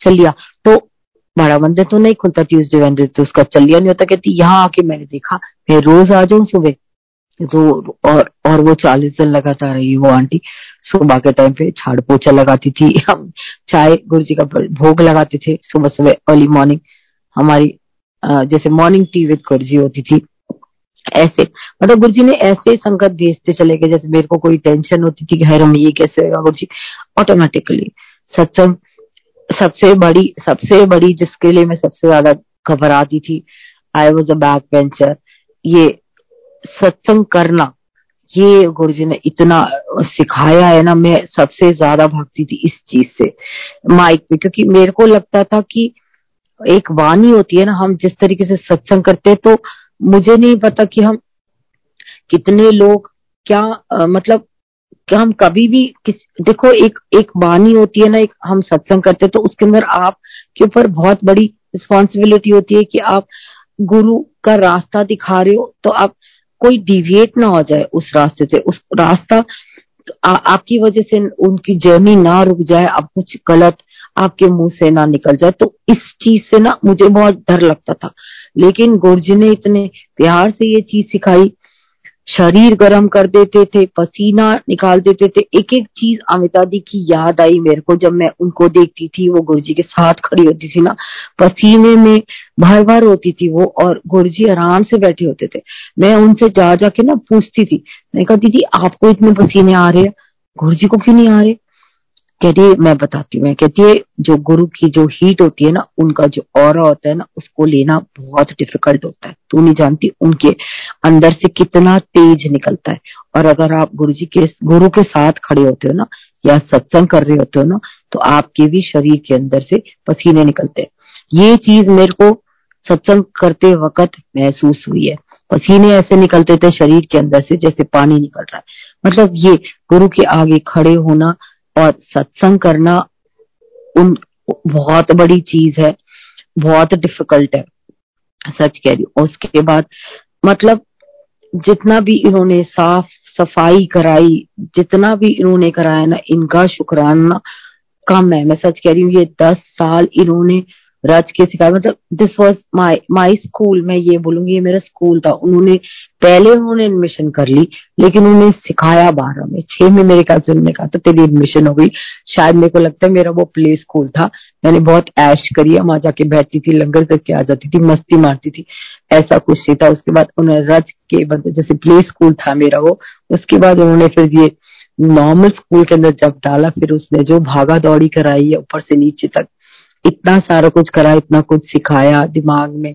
चलिया तो बड़ा मंदिर तो नहीं खुलता ट्यूजडे वेंसडे तो उसका चलिया नहीं होता। कहती, यहाँ आके मैंने देखा, मैं रोज आ जाऊँ सुबह। तो और और वो चालीस दिन लगातार रही वो आंटी। सुबह के टाइम पे झाड़ पोछा लगाती थी। हम चाय गुरु जी का भोग लगाते थे सुबह सुबह अर्ली मॉर्निंग हमारी जैसे मॉर्निंग टी विद गुरु जी होती थी। ऐसे मतलब गुरु जी ने ऐसे संगत भेजते चले गए, जैसे मेरे को कोई टेंशन होती थी कि हर हम ये कैसे होगा गुरु जी ऑटोमेटिकली सत्संग सबसे बड़ी सबसे बड़ी जिसके लिए मैं सबसे ज़्यादा घबराती थी I was a backbencher ये सत्संग करना ये गुरु जी ने इतना सिखाया है ना मैं सबसे ज़्यादा भक्ति थी इस चीज़ से माइक पे क्योंकि मेरे को लगता था कि एक वाणी होती है ना हम जिस तरीके से सत्संग करते तो मुझे नहीं पता कि हम कितने लोग क्या आ, मतलब क्या हम कभी भी किस देखो एक एक वाणी होती है ना एक हम सत्संग करते तो उसके अंदर आप के ऊपर बहुत बड़ी रिस्पॉन्सिबिलिटी होती है कि आप गुरु का रास्ता दिखा रहे हो तो आप कोई डिविएट ना हो जाए उस रास्ते से। उस रास्ता आ, आपकी वजह से उनकी जर्नी ना रुक जाए अब कुछ गलत आपके मुँह से ना निकल जाए तो इस चीज़ से ना मुझे बहुत डर लगता था। लेकिन गुरुजी ने इतने प्यार से ये चीज़ सिखाई शरीर गर्म कर देते थे, पसीना निकाल देते थे। एक एक चीज़ अमिता जी की याद आई मेरे को जब मैं उनको देखती थी, वो गुरुजी के साथ खड़ी होती थी ना। पसीने में भर भर होती थी वो और गुरुजी आराम से बैठे होते थे। मैं उनसे जा जाके ना पूछती थी। मैं कहा दीदी आपको इतने पसीने आ रहे हैं? गुरुजी को क्यों नहीं आ रहे? कहती है, मैं बताती हूँ। कहती है, जो गुरु की जो हीट होती है ना, उनका जो और होता है ना, उसको लेना बहुत डिफ़िकल्ट होता है। तू नहीं जानती उनके अंदर से कितना तेज निकलता है। और अगर आप गुरु जी के, गुरु के साथ खड़े होते हो ना, या सत्संग कर रहे होते हो ना तो आपके भी शरीर के अंदर से पसीने निकलते हैं। ये चीज़ मेरे को सत्संग करते वक्त महसूस हुई है। पसीने ऐसे निकलते थे शरीर के अंदर से, जैसे पानी निकल रहा है। मतलब ये, गुरु के आगे खड़े होना और सत्संग करना उन बहुत बड़ी चीज़ है बहुत डिफ़िकल्ट है सच कह रही हूँ उसके बाद मतलब जितना भी इन्होंने साफ़ सफ़ाई कराई जितना भी इन्होंने कराया ना इनका शुक्राना कम है मैं सच कह रही हूँ ये दस साल इन्होंने के सिखाया मतलब this was my my school मैं ये बोलूँगी, ये मेरा स्कूल था। उन्होंने, पहले उन्होंने एडमिशन कर ली, लेकिन उन्होंने सिखाया बारह में। छह में मेरे ख्याल से उन्होंने कहा था, तेरी एडमिशन हो गई। शायद मेरे को लगता है मेरा वो प्ले स्कूल था। मैंने बहुत ऐश करी है वहाँ जाके बैठती थी, लंगर करके आ जाती थी, मस्ती मारती थी। ऐसा कुछ नहीं था। उसके बाद उन्होंने रज के मतलब जैसे प्ले स्कूल था मेरा वो, उसके बाद उन्होंने फिर ये नॉर्मल स्कूल के अंदर जब डाला, फिर उसने जो भागा दौड़ी कराई है, ऊपर से नीचे तक इतना सारा कुछ करा, इतना कुछ सिखाया दिमाग में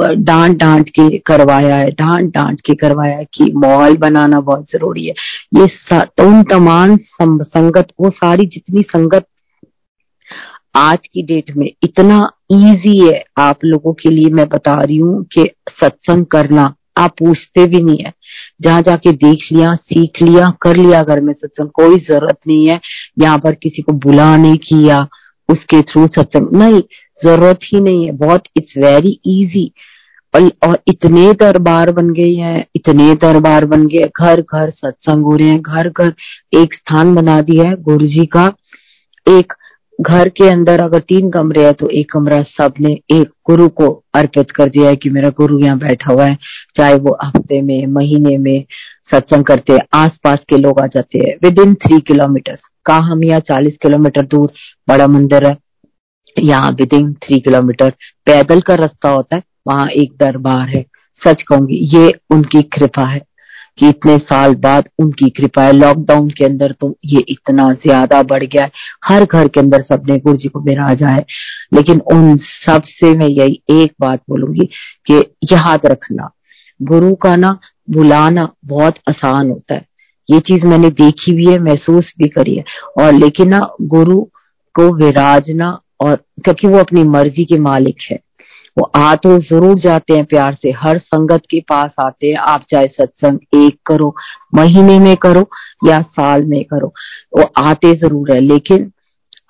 डांट डांट के करवाया है डांट डांट के करवाया है कि माहौल बनाना बहुत ज़रूरी है। ये उन तमाम संगत, वो सारी जितनी संगत आज की डेट में इतना इजी है, आप लोगों के लिए मैं बता रही हूँ कि सत्संग करना आप पूछते भी नहीं है। जहाँ जाके देख लिया, सीख लिया, कर लिया घर में सत्संग, कोई ज़रूरत नहीं है। यहाँ पर किसी को बुलाने की या उसके थ्रू सत्संग नहीं, ज़रूरत ही नहीं है। बहुत इट्स वेरी इजी और इतने दरबार बन गए हैं, इतने दरबार बन गए घर घर, सत्संग हो रहे हैं। घर घर, एक स्थान बना दिया है गुरु जी का। एक घर के अंदर अगर तीन कमरे है तो एक कमरा सबने, एक गुरु को अर्पित कर दिया है कि मेरा गुरु यहाँ बैठा हुआ है। चाहे वो हफ़्ते में, महीने में सत्संग करते हैं आसपास के लोग आ जाते हैं। विद इन थ्री किलोमीटर कहा हम यहाँ चालीस किलोमीटर दूर बड़ा मंदिर है। यहाँ विद इन थ्री किलोमीटर पैदल का रास्ता होता है, वहाँ एक दरबार है। सच कहूँगी, ये उनकी कृपा है। कि इतने साल बाद उनकी कृपा है। लॉकडाउन के अंदर तो ये इतना ज़्यादा बढ़ गया है। हर घर के अंदर सबने गुरु जी को बिराजा है। लेकिन उन सबसे मैं यही एक बात बोलूँगी कि याद रखना, गुरु का ना बुलाना बहुत आसान होता है। ये चीज़ मैंने देखी भी है, महसूस भी करी है। और लेकिन ना गुरु को विराजना और क्योंकि वो अपनी मर्ज़ी के मालिक है। वो आ तो ज़रूर जाते हैं प्यार से। हर संगत के पास आते हैं। आप चाहे सत्संग एक करो, महीने में करो या साल में करो, वो आते ज़रूर है। लेकिन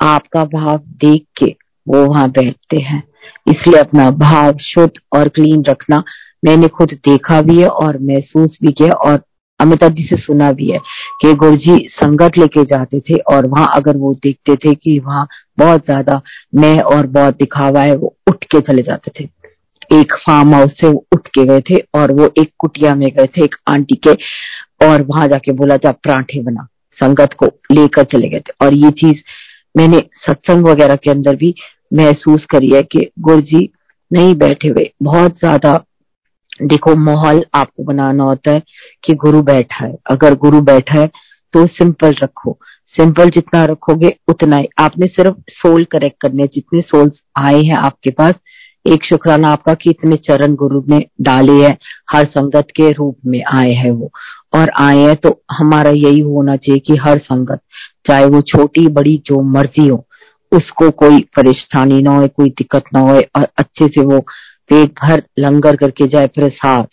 आपका भाव देख के वो वहाँ बैठते हैं। इसलिए अपना भाव शुद्ध और क्लीन रखना मैंने खुद देखा भी है और महसूस भी किया और अमिता जी से सुना भी है कि गुरु जी संगत लेके जाते थे और वहाँ अगर वो देखते थे कि वहाँ बहुत ज़्यादा मैं और बहुत दिखावा है, वो उठ के चले जाते थे। एक फार्म हाउस से वो उठ के गए थे और वो एक कुटिया में गए थे, एक आंटी के, और वहाँ जाके बोला, जा पराठे बना। संगत को लेकर चले गए थे। और ये चीज़ मैंने सत्संग वगैरह के अंदर भी महसूस करी है कि गुरु जी नहीं बैठे हुए, बहुत ज़्यादा देखो, माहौल आपको बनाना होता है कि गुरु बैठा है। अगर गुरु बैठा है तो सिंपल रखो। सिंपल जितना रखोगे, उतना ही। आपने सिर्फ़ सोल करेक्ट करने, जितने सोल्स आए हैं आपके पास, एक शुक्राना आपका कि इतने चरण गुरु ने डाले हैं, हर संगत के रूप में आए हैं वो। और आए हैं तो हमारा यही होना चाहिए कि हर संगत, चाहे वो छोटी, बड़ी, जो मर्ज़ी हो, उसको कोई परेशानी ना हो, कोई दिक्कत ना हो, और अच्छे से वो पेट भर लंगर करके जाए प्रसाद,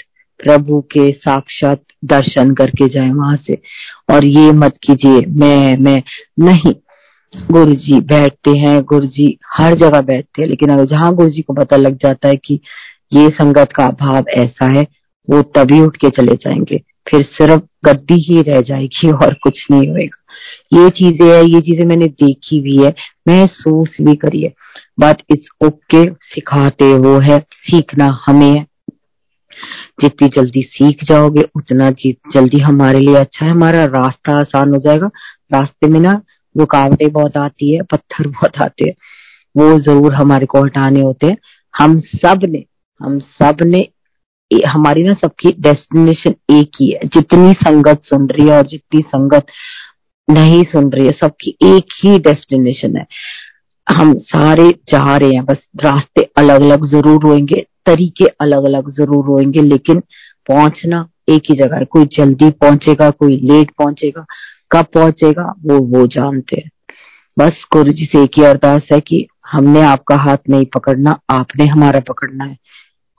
प्रभु के साक्षात दर्शन करके जाए वहाँ से। और ये मत कीजिए, मैं मैं नहीं। गुरु जी बैठते हैं गुरु जी हर जगह बैठते हैं, लेकिन अगर जहाँ गुरु जी को पता लग जाता है कि ये संगत का अभाव ऐसा है, वो तभी उठ के चले जाएँगे। फिर सिर्फ़ गद्दी ही रह जाएगी और कुछ नहीं होएगा। ये चीज़ें है, ये चीज़ें मैंने देखी भी है महसूस भी करी है। बट इट्स ओके सिखाते वो है, सीखना हमें है। जितनी जल्दी सीख जाओगे, उतना जल्दी हमारे लिए अच्छा है, हमारा रास्ता आसान हो जाएगा। रास्ते में ना रुकावटें बहुत आती है, पत्थर बहुत आते हैं। वो ज़रूर हमारे को हटाने होते हैं। हम सबने, हम सबने हमारी ना सबकी डेस्टिनेशन एक ही है। जितनी संगत सुन रही है और जितनी संगत नहीं सुन रही है, सबकी एक ही डेस्टिनेशन है। हम सारे जा रहे हैं, बस रास्ते अलग अलग ज़रूर होंगे, तरीके अलग अलग ज़रूर होंगे, लेकिन पहुँचना एक ही जगह है। कोई जल्दी पहुंचेगा, कोई लेट पहुंचेगा, कब पहुंचेगा, वो वो जानते हैं। बस गुरु जी से एक ही अरदास है कि हमने आपका हाथ नहीं पकड़ना, आपने हमारा पकड़ना है।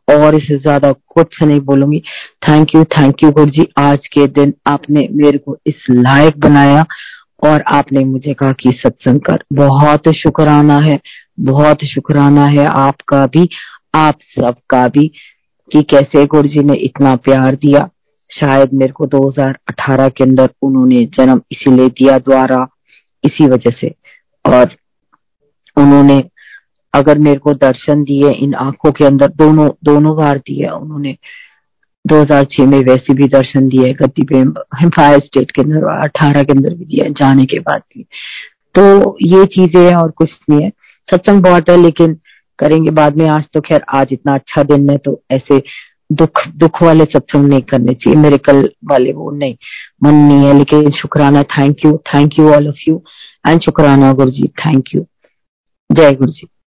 और इससे ज़्यादा कुछ नहीं बोलूँगी। थैंक यू थैंक यू गुरु जी आज के दिन आपने मेरे को इस लायक बनाया और आपने मुझे कहा कि सत्संग कर। बहुत शुक्राना है, बहुत शुक्राना है आपका भी, आप सबका भी, कि कैसे गुरु जी ने इतना प्यार दिया। शायद मेरे को 2018 के अंदर उन्होंने जन्म इसीलिए दिया द्वारा, इसी वजह से। और उन्होंने अगर मेरे को दर्शन दिए, इन आँखों के अंदर दोनों दोनों बार दिए, उन्होंने 2006 में वैसे भी दर्शन दिए गति पे हिमालय स्टेट के अंदर, अठारह के अंदर भी दिया जाने के बाद भी। तो ये चीज़ें और कुछ नहीं है। सत्संग बहुत है, लेकिन करेंगे बाद में। आज तो खैर, आज इतना अच्छा दिन है तो ऐसे दुख दुख वाले सत्संग नहीं करने चाहिए। मेरे कल वाले वो नहीं, मन नहीं है। लेकिन शुक्राना thank you thank you all of you and शुक्राना गुरु जी थैंक यू जय गुरु जी